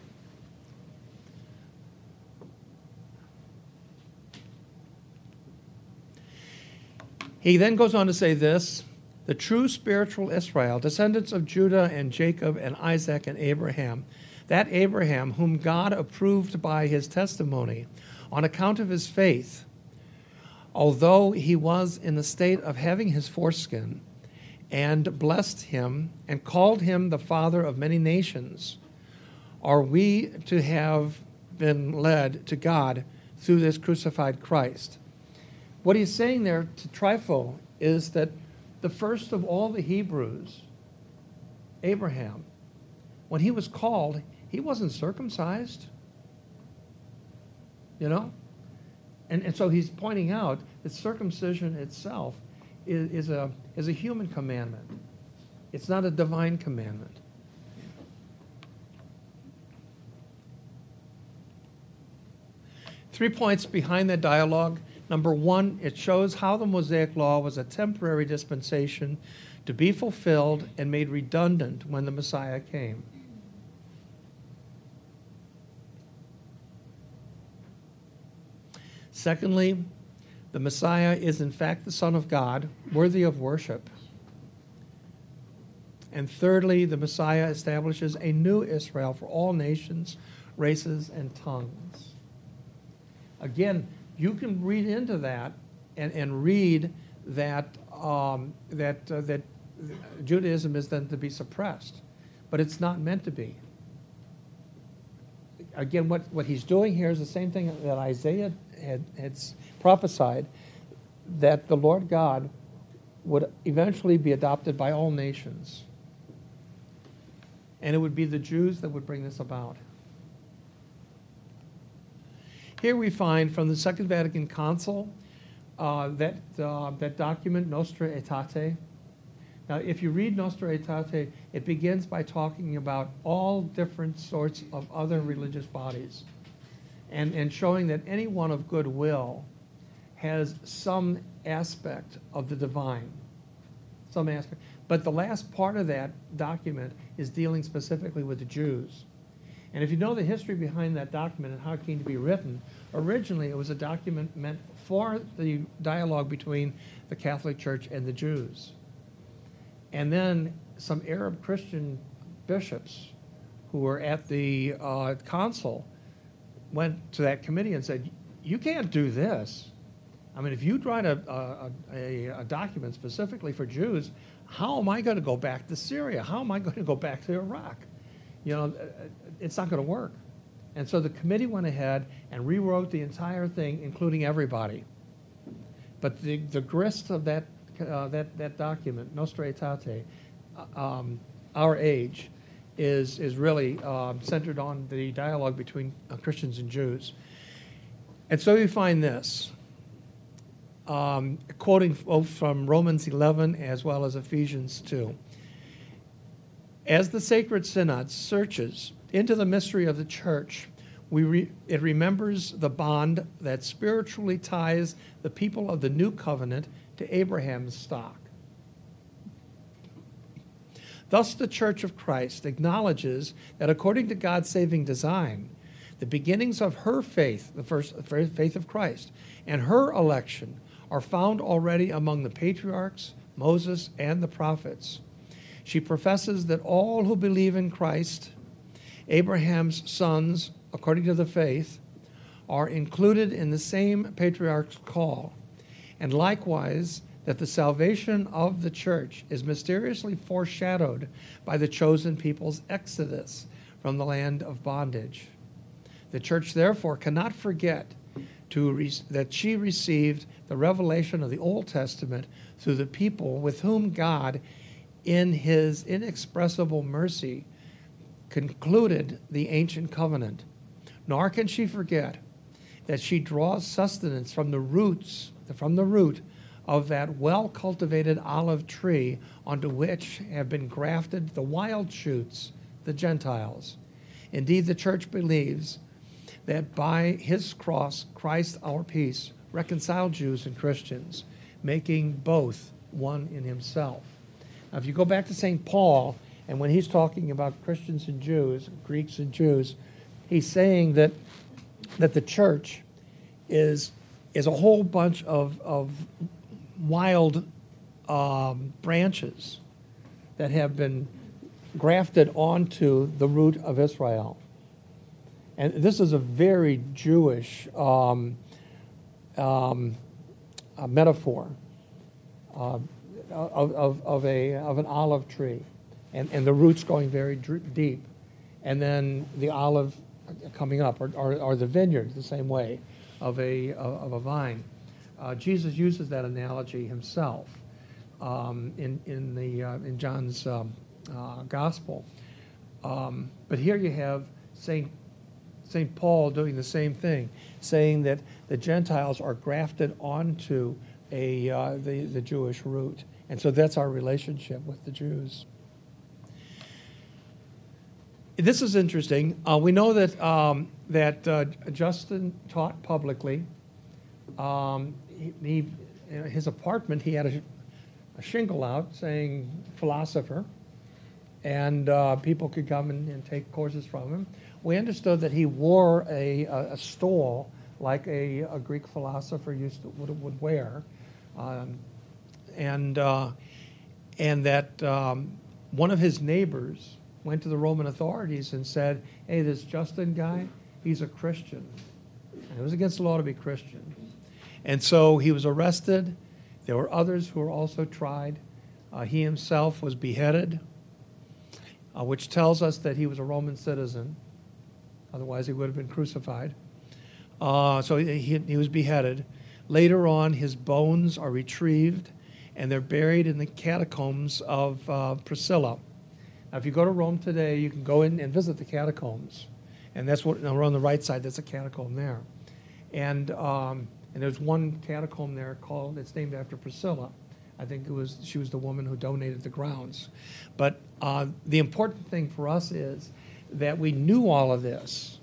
He then goes on to say this the true spiritual Israel, descendants of Judah and Jacob and Isaac and Abraham, that Abraham whom God approved by his testimony on account of his faith, although he was in the state of having his foreskin, and blessed him and called him the father of many nations, are we to have been led to God through this crucified Christ? What he's saying there to Trypho is that the first of all the Hebrews, Abraham, when he was called, he wasn't circumcised. You know? And, and so he's pointing out that circumcision itself is, is, a, is a human commandment, it's not a divine commandment. Three points behind that dialogue. Number one, it shows how the Mosaic Law was a temporary dispensation to be fulfilled and made redundant when the Messiah came. Secondly, the Messiah is in fact the Son of God, worthy of worship. And thirdly, the Messiah establishes a new Israel for all nations, races, and tongues. Again, you can read into that and, and read that, um, that, uh, that Judaism is then to be suppressed, but it's not meant to be. Again, what, what he's doing here is the same thing that Isaiah had, had prophesied that the Lord God would eventually be adopted by all nations. And it would be the Jews that would bring this about. Here we find from the Second Vatican Council uh, that, uh, that document, Nostra Aetate. Now, if you read Nostra Aetate, it begins by talking about all different sorts of other religious bodies and, and showing that anyone of goodwill has some aspect of the divine. Some aspect. But the last part of that document is dealing specifically with the Jews. And if you know the history behind that document and how it came to be written, originally it was a document meant for the dialogue between the Catholic Church and the Jews. And then some Arab Christian bishops who were at the uh, council went to that committee and said, You can't do this. I mean, if you write a, a, a, a document specifically for Jews, how am I going to go back to Syria? How am I going to go back to Iraq? You know, uh, it's not going to work. And so the committee went ahead and rewrote the entire thing, including everybody. But the, the grist of that, uh, that, that document, Nostra Aetate, uh, um, our age, is, is really um, centered on the dialogue between uh, Christians and Jews. And so you find this, um, quoting from Romans 11 as well as Ephesians 2. As the Sacred Synod searches into the mystery of the church re, it remembers the bond that spiritually ties the people of the new covenant to Abraham's stock. Thus, the Church of Christ acknowledges that according to God's saving design, the beginnings of her faith, the first faith of Christ, and her election are found already among the patriarchs, Moses, and the prophets. She professes that all who believe in Christ, Abraham's sons, according to the faith, are included in the same patriarch's call, and likewise that the salvation of the church is mysteriously foreshadowed by the chosen people's exodus from the land of bondage. The church, therefore, cannot forget re- that she received the revelation of the Old Testament through the people with whom God, in his inexpressible mercy, concluded the ancient covenant. Nor can she forget that she draws sustenance from the roots, from the root of that well cultivated olive tree onto which have been grafted the wild shoots, the Gentiles. Indeed, the church believes that by his cross, Christ our peace reconciled Jews and Christians, making both one in himself. Now, if you go back to St. Paul, and when he's talking about Christians and Jews, Greeks and Jews, he's saying that, that the church is, is a whole bunch of, of wild um, branches that have been grafted onto the root of Israel. And this is a very Jewish um, um, metaphor uh, of, of, of, a, of an olive tree, and, and the roots going very deep, and then the olive coming up, or, or, or the vineyard the same way of a, of a vine. Uh, Jesus uses that analogy himself um, in, in, the, uh, in John's um, uh, gospel. Um, but here you have St. St. Paul doing the same thing, saying that the Gentiles are grafted onto a, uh, the, the Jewish root. And so that's our relationship with the Jews. This is interesting. Uh, we know that, um, that uh, Justin taught publicly. Um, he, he, in his apartment, he had a, a shingle out saying philosopher, and uh, people could come and, and, take courses from him. We understood that he wore a, a, a stole like a, a, Greek philosopher used to, would, would wear, um, and uh, and that um, one of his neighbors went to the Roman authorities and said, "Hey, this Justin guy, he's a Christian." And it was against the law to be Christian. And so he was arrested. There were others who were also tried. Uh, he himself was beheaded, uh, which tells us that he was a Roman citizen. Otherwise, he would have been crucified. Uh, so he, he, was beheaded. Later on, his bones are retrieved and they're buried in the catacombs of uh, Priscilla. Now, if you go to Rome today, you can go in and visit the catacombs. And that's what, now we're on the right side, that's a catacomb there. And um, and there's one catacomb there called, it's named after Priscilla. I think it was, she was the woman who donated the grounds. But uh, the important thing for us is that we knew all of this.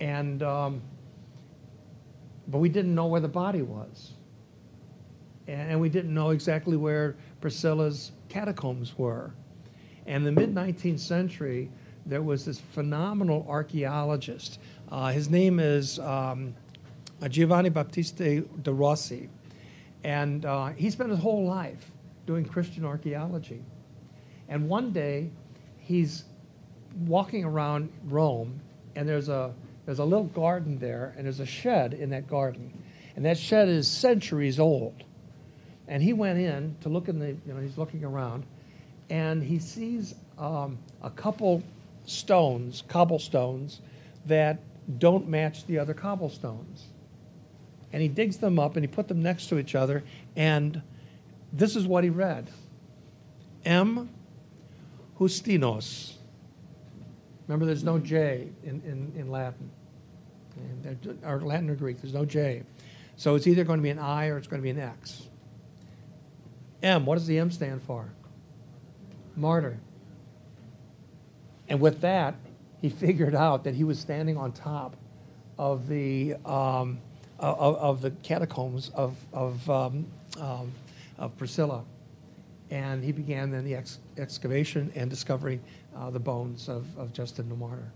And, um, but we didn't know where the body was. And, we didn't know exactly where Priscilla's catacombs were. And in the mid 19th century, there was this phenomenal archaeologist. Uh, his name is um, Giovanni Battista de Rossi. And uh, he spent his whole life doing Christian archaeology. And one day, he's walking around Rome, and there's a, there's a little garden there, and there's a shed in that garden. And that shed is centuries old. And he went in to look in the, you know, he's looking around, and he sees um, a couple stones, cobblestones, that don't match the other cobblestones and he digs them up and he put them next to each other. And this is what he read M. Justinos. Remember, there's no J in, in, in Latin, or Latin or Greek, there's no J. So it's either going to be an I or it's going to be an X. M, what does the M stand for? Martyr. And with that, he figured out that he was standing on top of the um, of, of the catacombs of of, um, um, of Priscilla, and he began then the ex- excavation and discovering uh, the bones of, of Justin the martyr.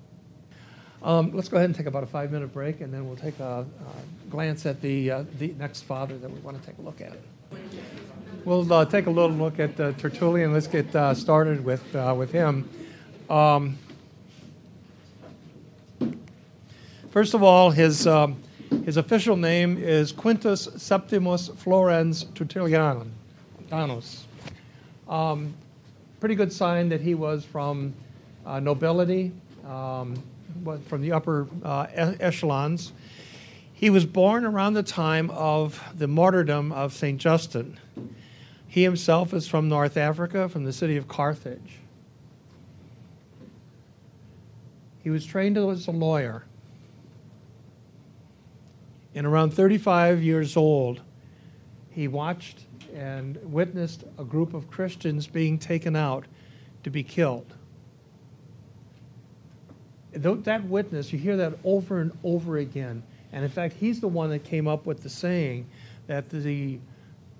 Um, let's go ahead and take about a five minute break, and then we'll take a, a glance at the uh, the next father that we want to take a look at. We'll uh, take a little look at uh, Tertullian. Let's get uh, started with uh, with him. Um, first of all, his um, his official name is Quintus Septimus Florens Tertullianus. Um, pretty good sign that he was from uh, nobility, um, from the upper uh, echelons. He was born around the time of the martyrdom of St. Justin. He himself is from North Africa, from the city of Carthage. He was trained as a lawyer. And around 35 years old, he watched and witnessed a group of Christians being taken out to be killed. That witness, you hear that over and over again. And in fact, he's the one that came up with the saying that the,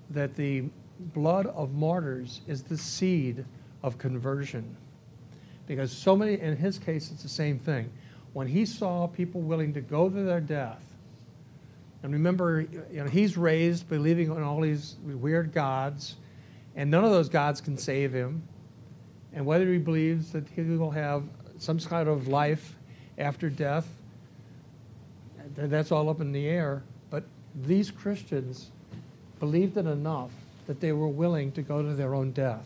that the blood of martyrs is the seed of conversion. Because so many, in his case, it's the same thing. When he saw people willing to go to their death, and remember, you know, he's raised believing in all these weird gods, and none of those gods can save him. And whether he believes that he will have some kind of life after death, that's all up in the air. But these Christians believed it enough that they were willing to go to their own death.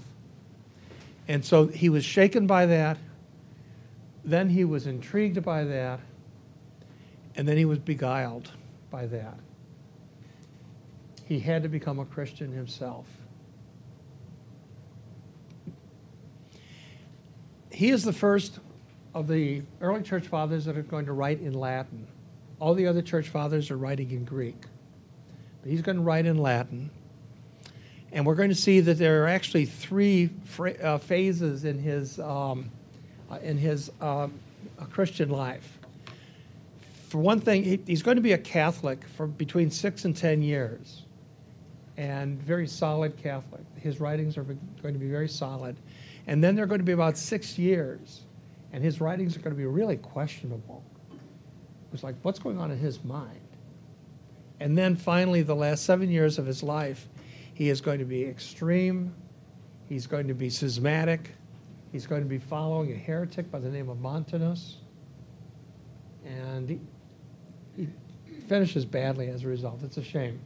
And so he was shaken by that. Then he was intrigued by that. And then he was beguiled by that. He had to become a Christian himself. He is the first of the early church fathers that are going to write in Latin. All the other church fathers are writing in Greek. But he's going to write in Latin. And we're going to see that there are actually three uh, phases in his, um, uh, in his um, uh, Christian life. For one thing, he, he's going to be a Catholic for between six and ten years, and very solid Catholic. His writings are going to be very solid. And then they're going to be about six years, and his writings are going to be really questionable. It's like, what's going on in his mind? And then finally, the last seven years of his life, he is going to be extreme. He's going to be schismatic. He's going to be following a heretic by the name of Montanus. And he, he finishes badly as a result. It's a shame.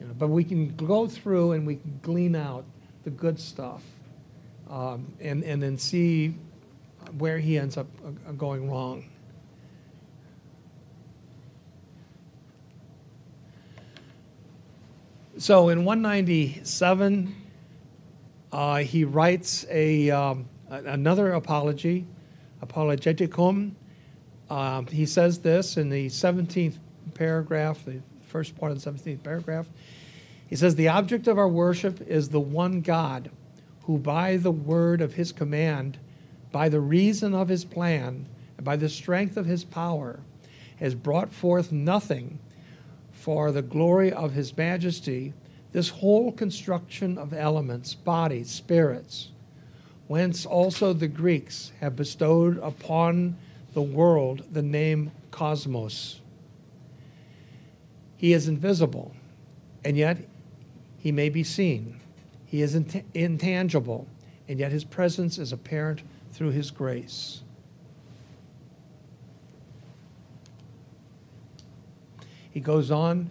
You know, but we can go through and we can glean out the good stuff um, and, and then see where he ends up uh, going wrong. So in 197, uh, he writes a, um, another apology, Apologeticum. Um, he says this in the 17th paragraph, the first part of the 17th paragraph. He says, The object of our worship is the one God, who by the word of his command, by the reason of his plan, and by the strength of his power, has brought forth nothing for the glory of his majesty, this whole construction of elements, bodies, spirits, whence also the Greeks have bestowed upon the world the name cosmos. He is invisible, and yet he may be seen. He is int- intangible, and yet his presence is apparent through his grace. He goes on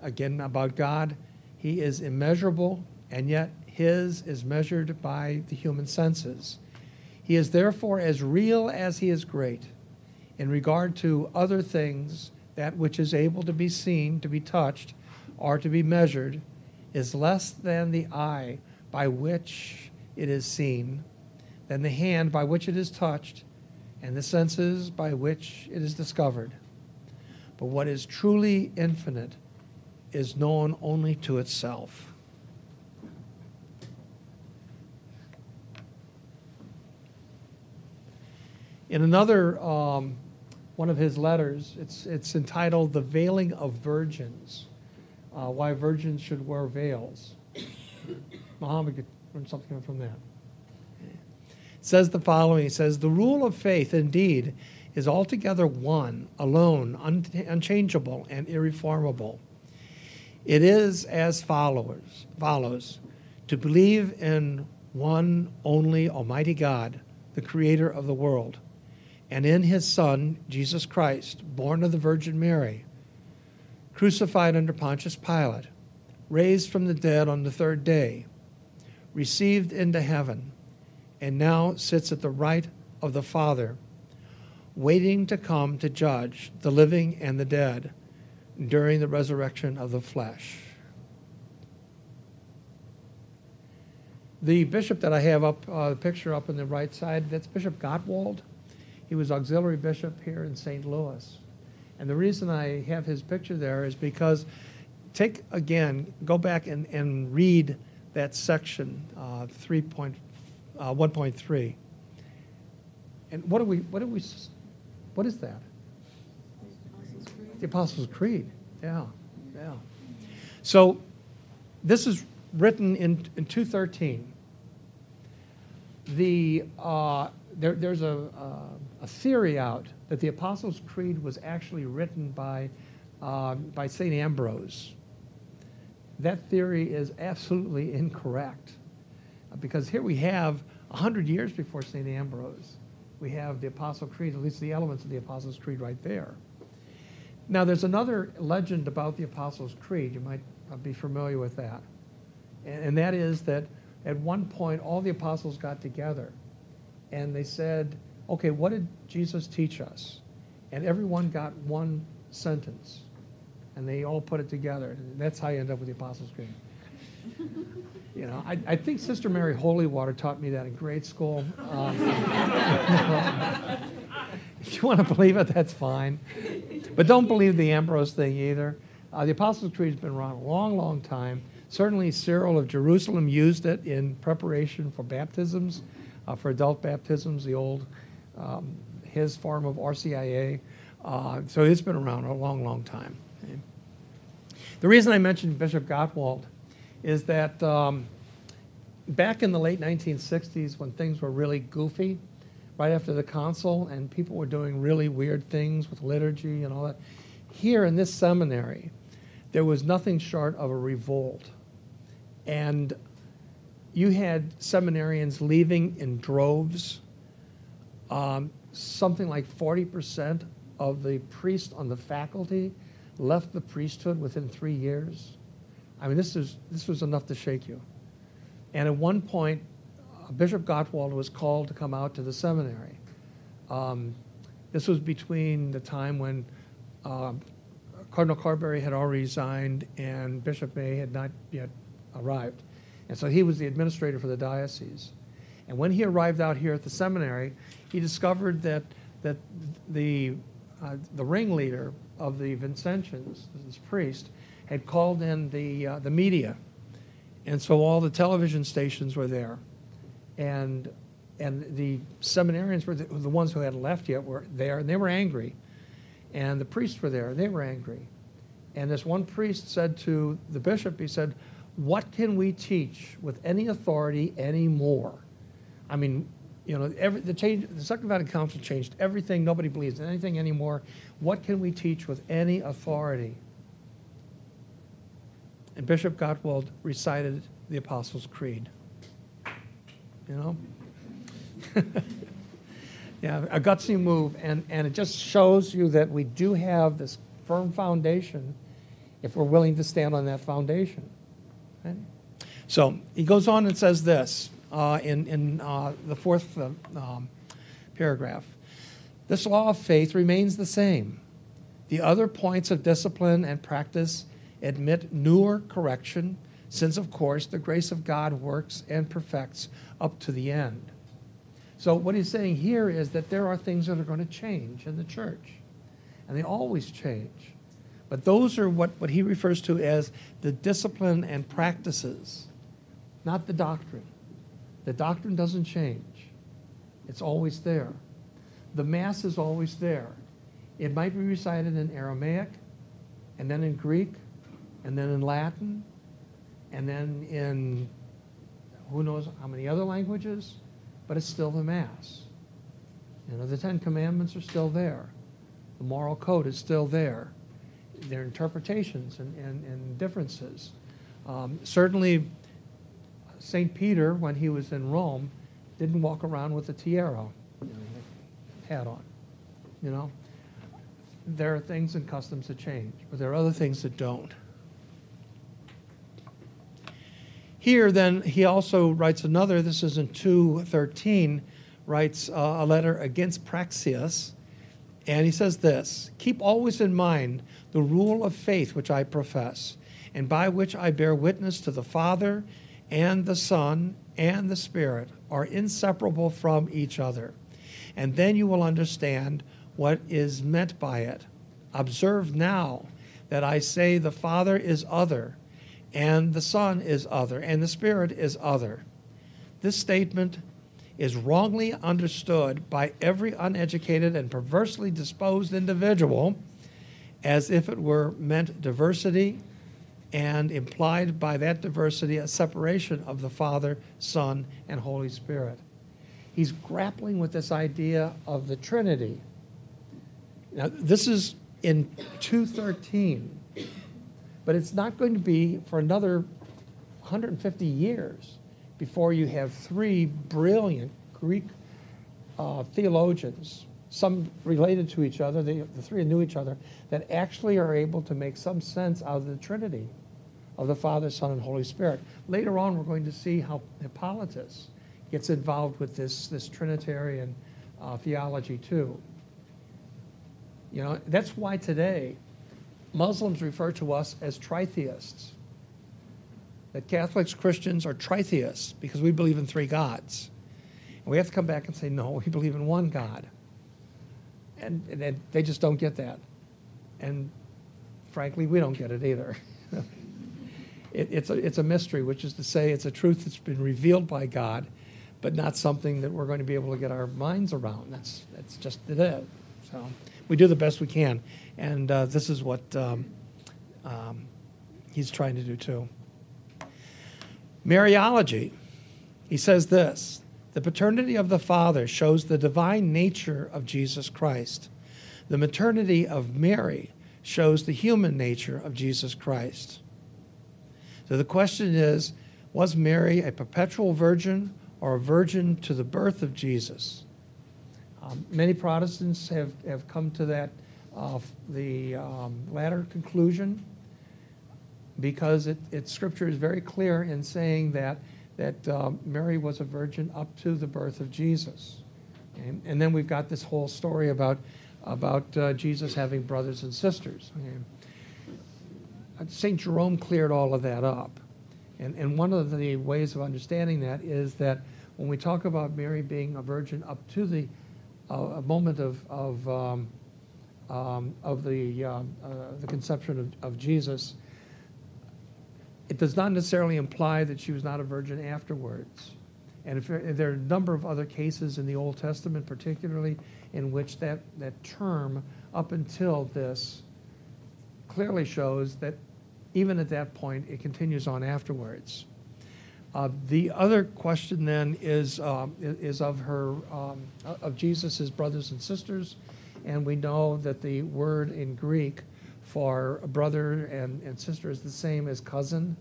again about God. He is immeasurable, and yet his is measured by the human senses. He is therefore as real as he is great. In regard to other things, that which is able to be seen, to be touched, or to be measured, is less than the eye by which it is seen, than the hand by which it is touched, and the senses by which it is discovered. But what is truly infinite is known only to itself. In another um, one of his letters, it's, it's entitled The Veiling of Virgins uh, Why Virgins Should Wear Veils. Muhammad could learn something from that. It says the following It says, The rule of faith, indeed, is altogether one, alone, un- unchangeable, and irreformable. It is as follows, follows to believe in one only Almighty God, the Creator of the world, and in His Son, Jesus Christ, born of the Virgin Mary, crucified under Pontius Pilate, raised from the dead on the third day, received into heaven, and now sits at the right of the Father, waiting to come to judge the living and the dead during the resurrection of the flesh. The bishop that I have up, uh, the picture up on the right side, that's Bishop Gottwald. He was auxiliary bishop here in St. Louis. And the reason I have his picture there is because, take again, go back and, and read that section, uh, 3 point, uh, 1.3. And what do we, what do we, what is that? The Apostles' Creed. Yeah, yeah. So this is written in, in 213. The, uh, there, there's a, uh, a theory out that the Apostles' Creed was actually written by, uh, by St. Ambrose. That theory is absolutely incorrect because here we have 100 years before St. Ambrose, we have the Apostle Creed, at least the elements of the Apostles' Creed right there. Now, there's another legend about the Apostles' Creed. You might be familiar with that. And that is that at one point, all the apostles got together and they said, okay, what did Jesus teach us? And everyone got one sentence. And they all put it together. And that's how you end up with the Apostles' Creed. You know, I, I think Sister Mary Holywater taught me that in grade school. Um, if you want to believe it, that's fine. But don't believe the Ambrose thing either. Uh, the Apostles' Creed has been around a long, long time. Certainly, Cyril of Jerusalem used it in preparation for baptisms, uh, for adult baptisms, the old, um, his form of RCIA. Uh, so it's been around a long, long time. The reason I mentioned Bishop Gottwald is that um, back in the late 1960s, when things were really goofy, right after the council, and people were doing really weird things with liturgy and all that, here in this seminary, there was nothing short of a revolt. And you had seminarians leaving in droves. Um, something like 40% of the priests on the faculty left the priesthood within three years. I mean, this, is, this was enough to shake you. And at one point, uh, Bishop Gottwald was called to come out to the seminary. Um, this was between the time when um, Cardinal Carberry had already resigned and Bishop May had not yet arrived. And so he was the administrator for the diocese. And when he arrived out here at the seminary, he discovered that, that the, uh, the ringleader of the Vincentians, this priest, had called in the, uh, the media. And so all the television stations were there. And, and the seminarians were the, the ones who hadn't left yet were there, and they were angry. And the priests were there, and they were angry. And this one priest said to the bishop, he said, What can we teach with any authority anymore? I mean, you know, every, the, change, the Second Vatican Council changed everything. Nobody believes in anything anymore. What can we teach with any authority? And Bishop Gottwald recited the Apostles' Creed. You know? yeah, a gutsy move. And, and it just shows you that we do have this firm foundation if we're willing to stand on that foundation. So he goes on and says this uh, in, in uh, the fourth uh, um, paragraph. This law of faith remains the same. The other points of discipline and practice admit newer correction, since, of course, the grace of God works and perfects up to the end. So, what he's saying here is that there are things that are going to change in the church, and they always change. But those are what, what he refers to as the discipline and practices, not the doctrine. The doctrine doesn't change, it's always there. the Mass is always there. It might be recited in Aramaic, and then in Greek, and then in Latin, and then in who knows how many other languages, but it's still the Mass. You know, the Ten Commandments are still there. The moral code is still there. There are interpretations and, and, and differences. Um, certainly, St. Peter, when he was in Rome, didn't walk around with a tiara, you know, hat on. You know, there are things and customs that change, but there are other things that don't. Here, then, he also writes another, this is in 213, writes uh, a letter against Praxeas, and he says this Keep always in mind the rule of faith which I profess, and by which I bear witness to the Father and the Son and the Spirit are inseparable from each other. And then you will understand what is meant by it. Observe now that I say the Father is other, and the Son is other, and the Spirit is other. This statement is wrongly understood by every uneducated and perversely disposed individual as if it were meant diversity and implied by that diversity a separation of the Father, Son, and Holy Spirit. He's grappling with this idea of the Trinity. Now, this is in 213, but it's not going to be for another 150 years before you have three brilliant Greek uh, theologians, some related to each other, they, the three knew each other, that actually are able to make some sense out of the Trinity of the Father, Son, and Holy Spirit. Later on, we're going to see how Hippolytus gets involved with this, this Trinitarian uh, theology too. You know, that's why today Muslims refer to us as tritheists. That Catholics, Christians are tritheists because we believe in three gods. And we have to come back and say, no, we believe in one God. And, and they just don't get that. And frankly, we don't get it either. it, it's, a, it's a mystery, which is to say, it's a truth that's been revealed by God, but not something that we're going to be able to get our minds around. That's, that's just it is. So we do the best we can. And uh, this is what um, um, he's trying to do too. Mariology, he says this the paternity of the Father shows the divine nature of Jesus Christ. The maternity of Mary shows the human nature of Jesus Christ. So the question is was Mary a perpetual virgin or a virgin to the birth of Jesus? Um, many Protestants have, have come to that, uh, the um, latter conclusion, because it, it, Scripture is very clear in saying that, that um, Mary was a virgin up to the birth of Jesus. And, and then we've got this whole story about, about uh, Jesus having brothers and sisters. St. Jerome cleared all of that up. And, and one of the ways of understanding that is that when we talk about Mary being a virgin up to the a moment of, of, um, um, of the, uh, uh, the conception of, of Jesus, it does not necessarily imply that she was not a virgin afterwards. And if, if there are a number of other cases in the Old Testament, particularly, in which that, that term, up until this, clearly shows that even at that point, it continues on afterwards. Uh, the other question then is, um, is of her, um, of Jesus' brothers and sisters. And we know that the word in Greek for brother and, and sister is the same as cousin.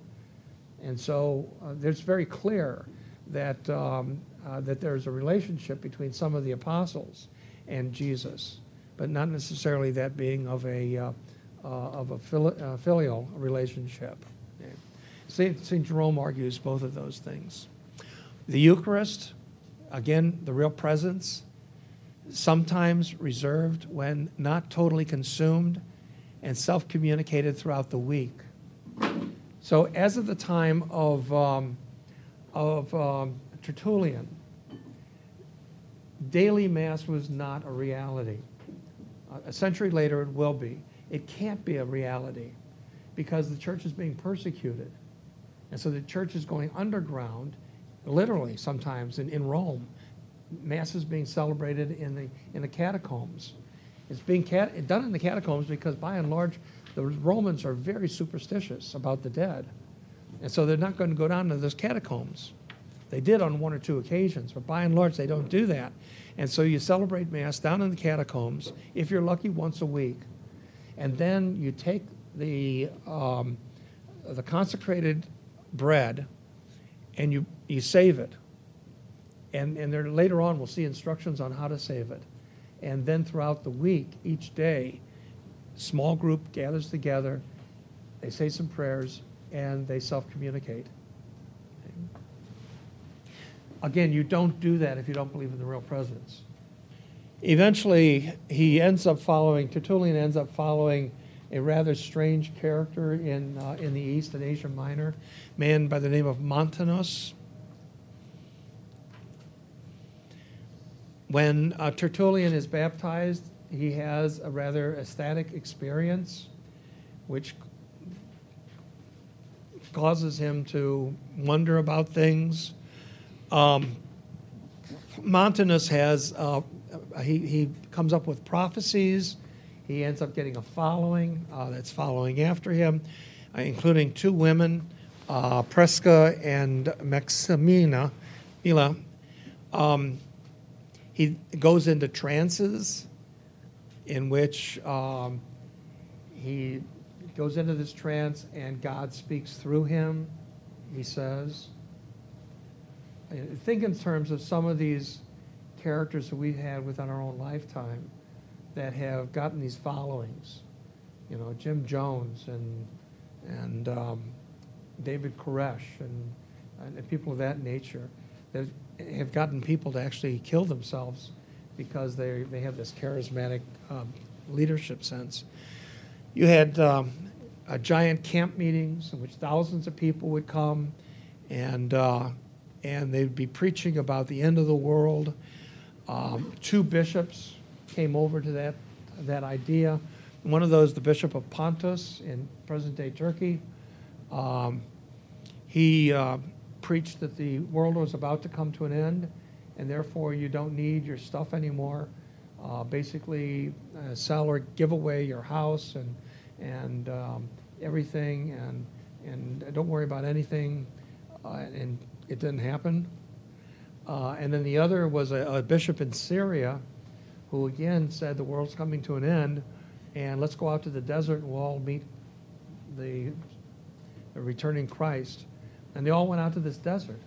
And so uh, it's very clear that, um, uh, that there's a relationship between some of the apostles and Jesus, but not necessarily that being of a, uh, uh of a uh, filial relationship. St. Jerome argues both of those things. The Eucharist, again, the real presence, sometimes reserved when not totally consumed and self communicated throughout the week. So, as of the time of, um, of um, Tertullian, daily Mass was not a reality. Uh, a century later, it will be. It can't be a reality because the church is being persecuted. And so the church is going underground, literally sometimes in, in Rome, Mass is being celebrated in the, in the catacombs. It's being cat, done in the catacombs because by and large, the Romans are very superstitious about the dead. And so they're not going to go down to those catacombs. They did on one or two occasions, but by and large, they don't do that. And so you celebrate Mass down in the catacombs, if you're lucky, once a week. And then you take the, um, the consecrated bread and you, you save it. And, and there, later on, we'll see instructions on how to save it. And then throughout the week, each day, small group gathers together, they say some prayers, and they self communicate. Again, you don't do that if you don't believe in the real presence. Eventually, he ends up following, Tertullian ends up following a rather strange character in, uh, in the East, in Asia Minor, man by the name of Montanus. When uh, Tertullian is baptized, he has a rather ecstatic experience, which causes him to wonder about things. Um, Montanus has, uh, he, he comes up with prophecies. He ends up getting a following uh, that's following after him, uh, including two women, uh, Prisca and Maximina. Mila. Um, he goes into trances in which um, he goes into this trance and God speaks through him, he says. Uh, Think in terms of some of these characters that we've had within our own lifetime that have gotten these followings. You know, Jim Jones and, and um, David Koresh and, and people of that nature that have gotten people to actually kill themselves because they, they have this charismatic um, leadership sense. You had um, giant camp meetings in which thousands of people would come, and uh, and they'd be preaching about the end of the world. Um, two bishops came over to that that idea. One of those, the Bishop of Pontus in present-day Turkey, um, he uh, preached that the world was about to come to an end, and therefore you don't need your stuff anymore. Uh, basically, uh, sell or give away your house and and um, everything, and and don't worry about anything. Uh, and it didn't happen. Uh, and then the other was a, a bishop in Syria, who again said the world's coming to an end, and let's go out to the desert and we'll all meet the, the returning Christ. And they all went out to this desert,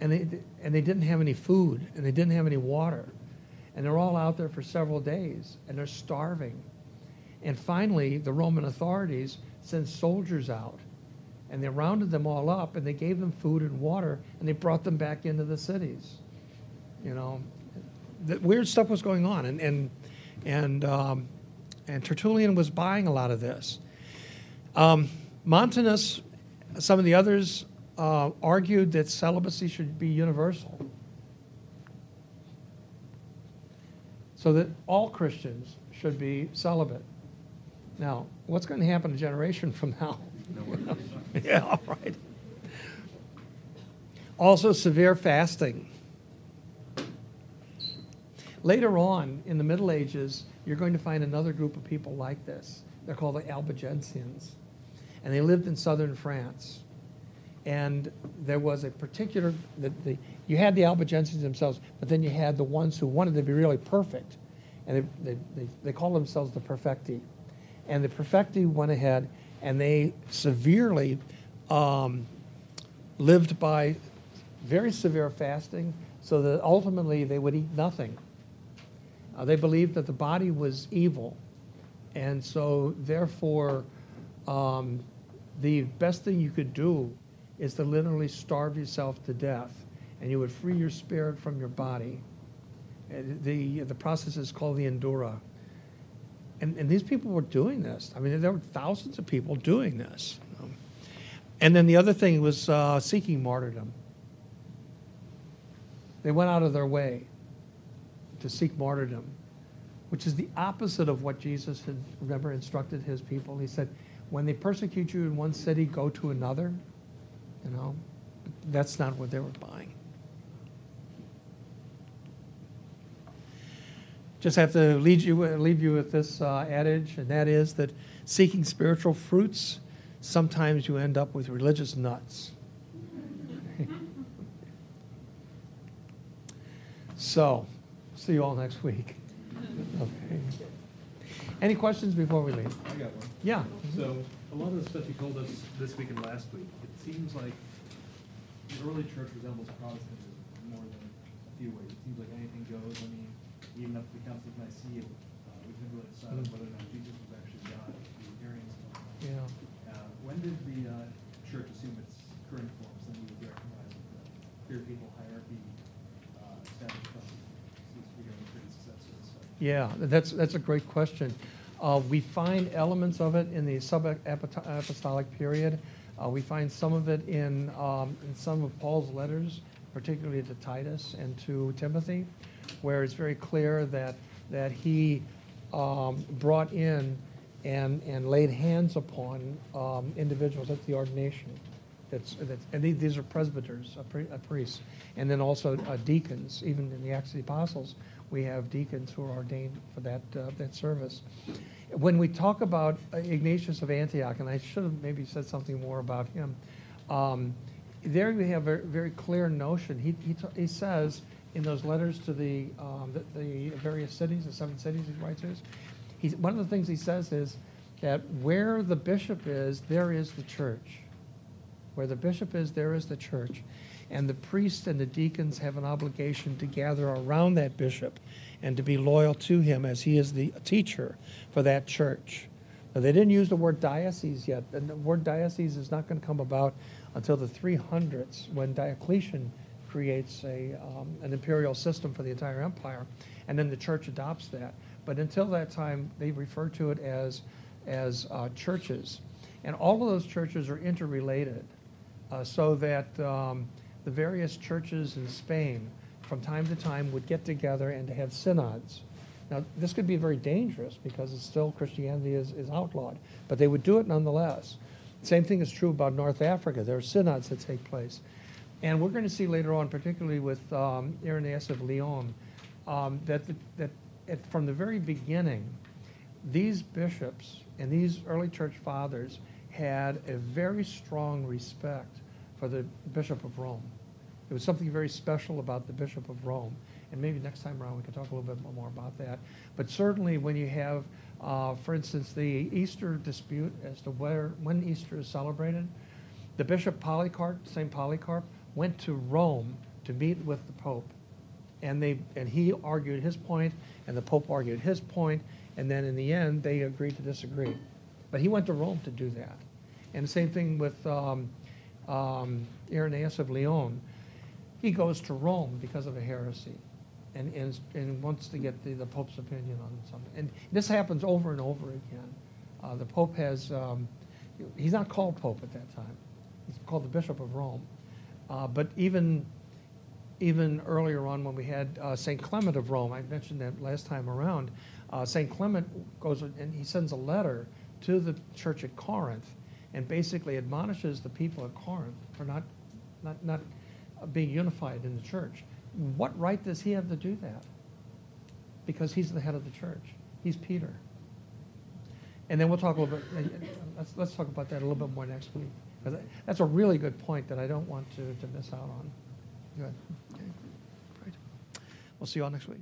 and they and they didn't have any food and they didn't have any water, and they're all out there for several days and they're starving. And finally, the Roman authorities sent soldiers out and they rounded them all up and they gave them food and water and they brought them back into the cities. You know, the weird stuff was going on, and and and um, and Tertullian was buying a lot of this. Um, Montanus, some of the others uh, argued that celibacy should be universal, so that all Christians should be celibate. Now, what's going to happen a generation from now? yeah, all right. Also, severe fasting. Later on, in the Middle Ages, you're going to find another group of people like this. They're called the Albigensians. And they lived in southern France. And there was a particular, the, the, you had the Albigensians themselves, but then you had the ones who wanted to be really perfect. And they, they, they, they called themselves the Perfecti. And the Perfecti went ahead and they severely um, lived by very severe fasting so that ultimately they would eat nothing. Uh, they believed that the body was evil, and so therefore, um, the best thing you could do is to literally starve yourself to death, and you would free your spirit from your body. And the the process is called the endura. And, and these people were doing this. I mean, there were thousands of people doing this. And then the other thing was uh, seeking martyrdom. They went out of their way to seek martyrdom, which is the opposite of what Jesus had, remember, instructed his people. He said, when they persecute you in one city, go to another. You know, that's not what they were buying. Just have to lead you, leave you with this uh, adage, and that is that seeking spiritual fruits, sometimes you end up with religious nuts. so, see you all next week. Okay. Any questions before we leave? I got one. Yeah. So, a lot of the stuff you told us this week and last week, it seems like the early church resembles Protestantism more than a few ways. It seems like anything goes. I mean, even up to the Council of Nicaea, uh, we couldn't really decide on Mm. whether or not Jesus was actually God. The Arians don't know. Yeah. Uh, when did the uh, church assume its current form, something we would recognize with the clear people hierarchy uh, established from seems to be getting pretty successful. So. Yeah, that's, that's a great question. Uh, we find elements of it in the sub-apostolic period. Uh, we find some of it in, um, in some of Paul's letters, particularly to Titus and to Timothy, where it's very clear that, that he um, brought in and, and laid hands upon um, individuals at the ordination. That's, that's, and these, are presbyters, a, pri- a priest, and then also uh, deacons. Even in the Acts of the Apostles, we have deacons who are ordained for that uh, that service. When we talk about uh, Ignatius of Antioch, and I should have maybe said something more about him, um, there we have a very clear notion. He, he, he says in those letters to the, um, the, the various cities, the seven cities he writes to, he's, one of the things he says is that where the bishop is, there is the church. Where the bishop is, there is the church. And the priests and the deacons have an obligation to gather around that bishop and to be loyal to him as he is the teacher for that church. Now, they didn't use the word diocese yet, and the word diocese is not going to come about until the 300s when Diocletian creates a, um, an imperial system for the entire empire, and then the church adopts that. But until that time, they refer to it as, as uh, churches. And all of those churches are interrelated uh, so that um, the various churches in Spain from time to time would get together and to have synods. Now, this could be very dangerous because it's still Christianity is, is outlawed, but they would do it nonetheless. Same thing is true about North Africa. There are synods that take place. And we're going to see later on, particularly with um, Irenaeus of Lyon, um, that, the, that at, from the very beginning, these bishops and these early church fathers had a very strong respect for the Bishop of Rome. There was something very special about the Bishop of Rome. And maybe next time around we can talk a little bit more about that. But certainly when you have, uh, for instance, the Easter dispute as to where when Easter is celebrated, the Bishop Polycarp, St. Polycarp, went to Rome to meet with the Pope. And, they, and he argued his point, and the Pope argued his point, and then in the end they agreed to disagree. But he went to Rome to do that. And the same thing with um, um, Irenaeus of Lyon. He goes to Rome because of a heresy and, and, and wants to get the, the Pope's opinion on something. And this happens over and over again. Uh, the Pope has, um, he's not called Pope at that time. He's called the Bishop of Rome. Uh, but even, even earlier on when we had uh, St. Clement of Rome, I mentioned that last time around, uh, St. Clement goes and he sends a letter to the church at Corinth and basically admonishes the people at Corinth for not, not, not being unified in the church. What right does he have to do that? Because he's the head of the church. He's Peter. And then we'll talk a little bit, uh, uh, let's, let's talk about that a little bit more next week. That's a really good point that I don't want to, to miss out on. Good. Okay. Great. We'll see you all next week.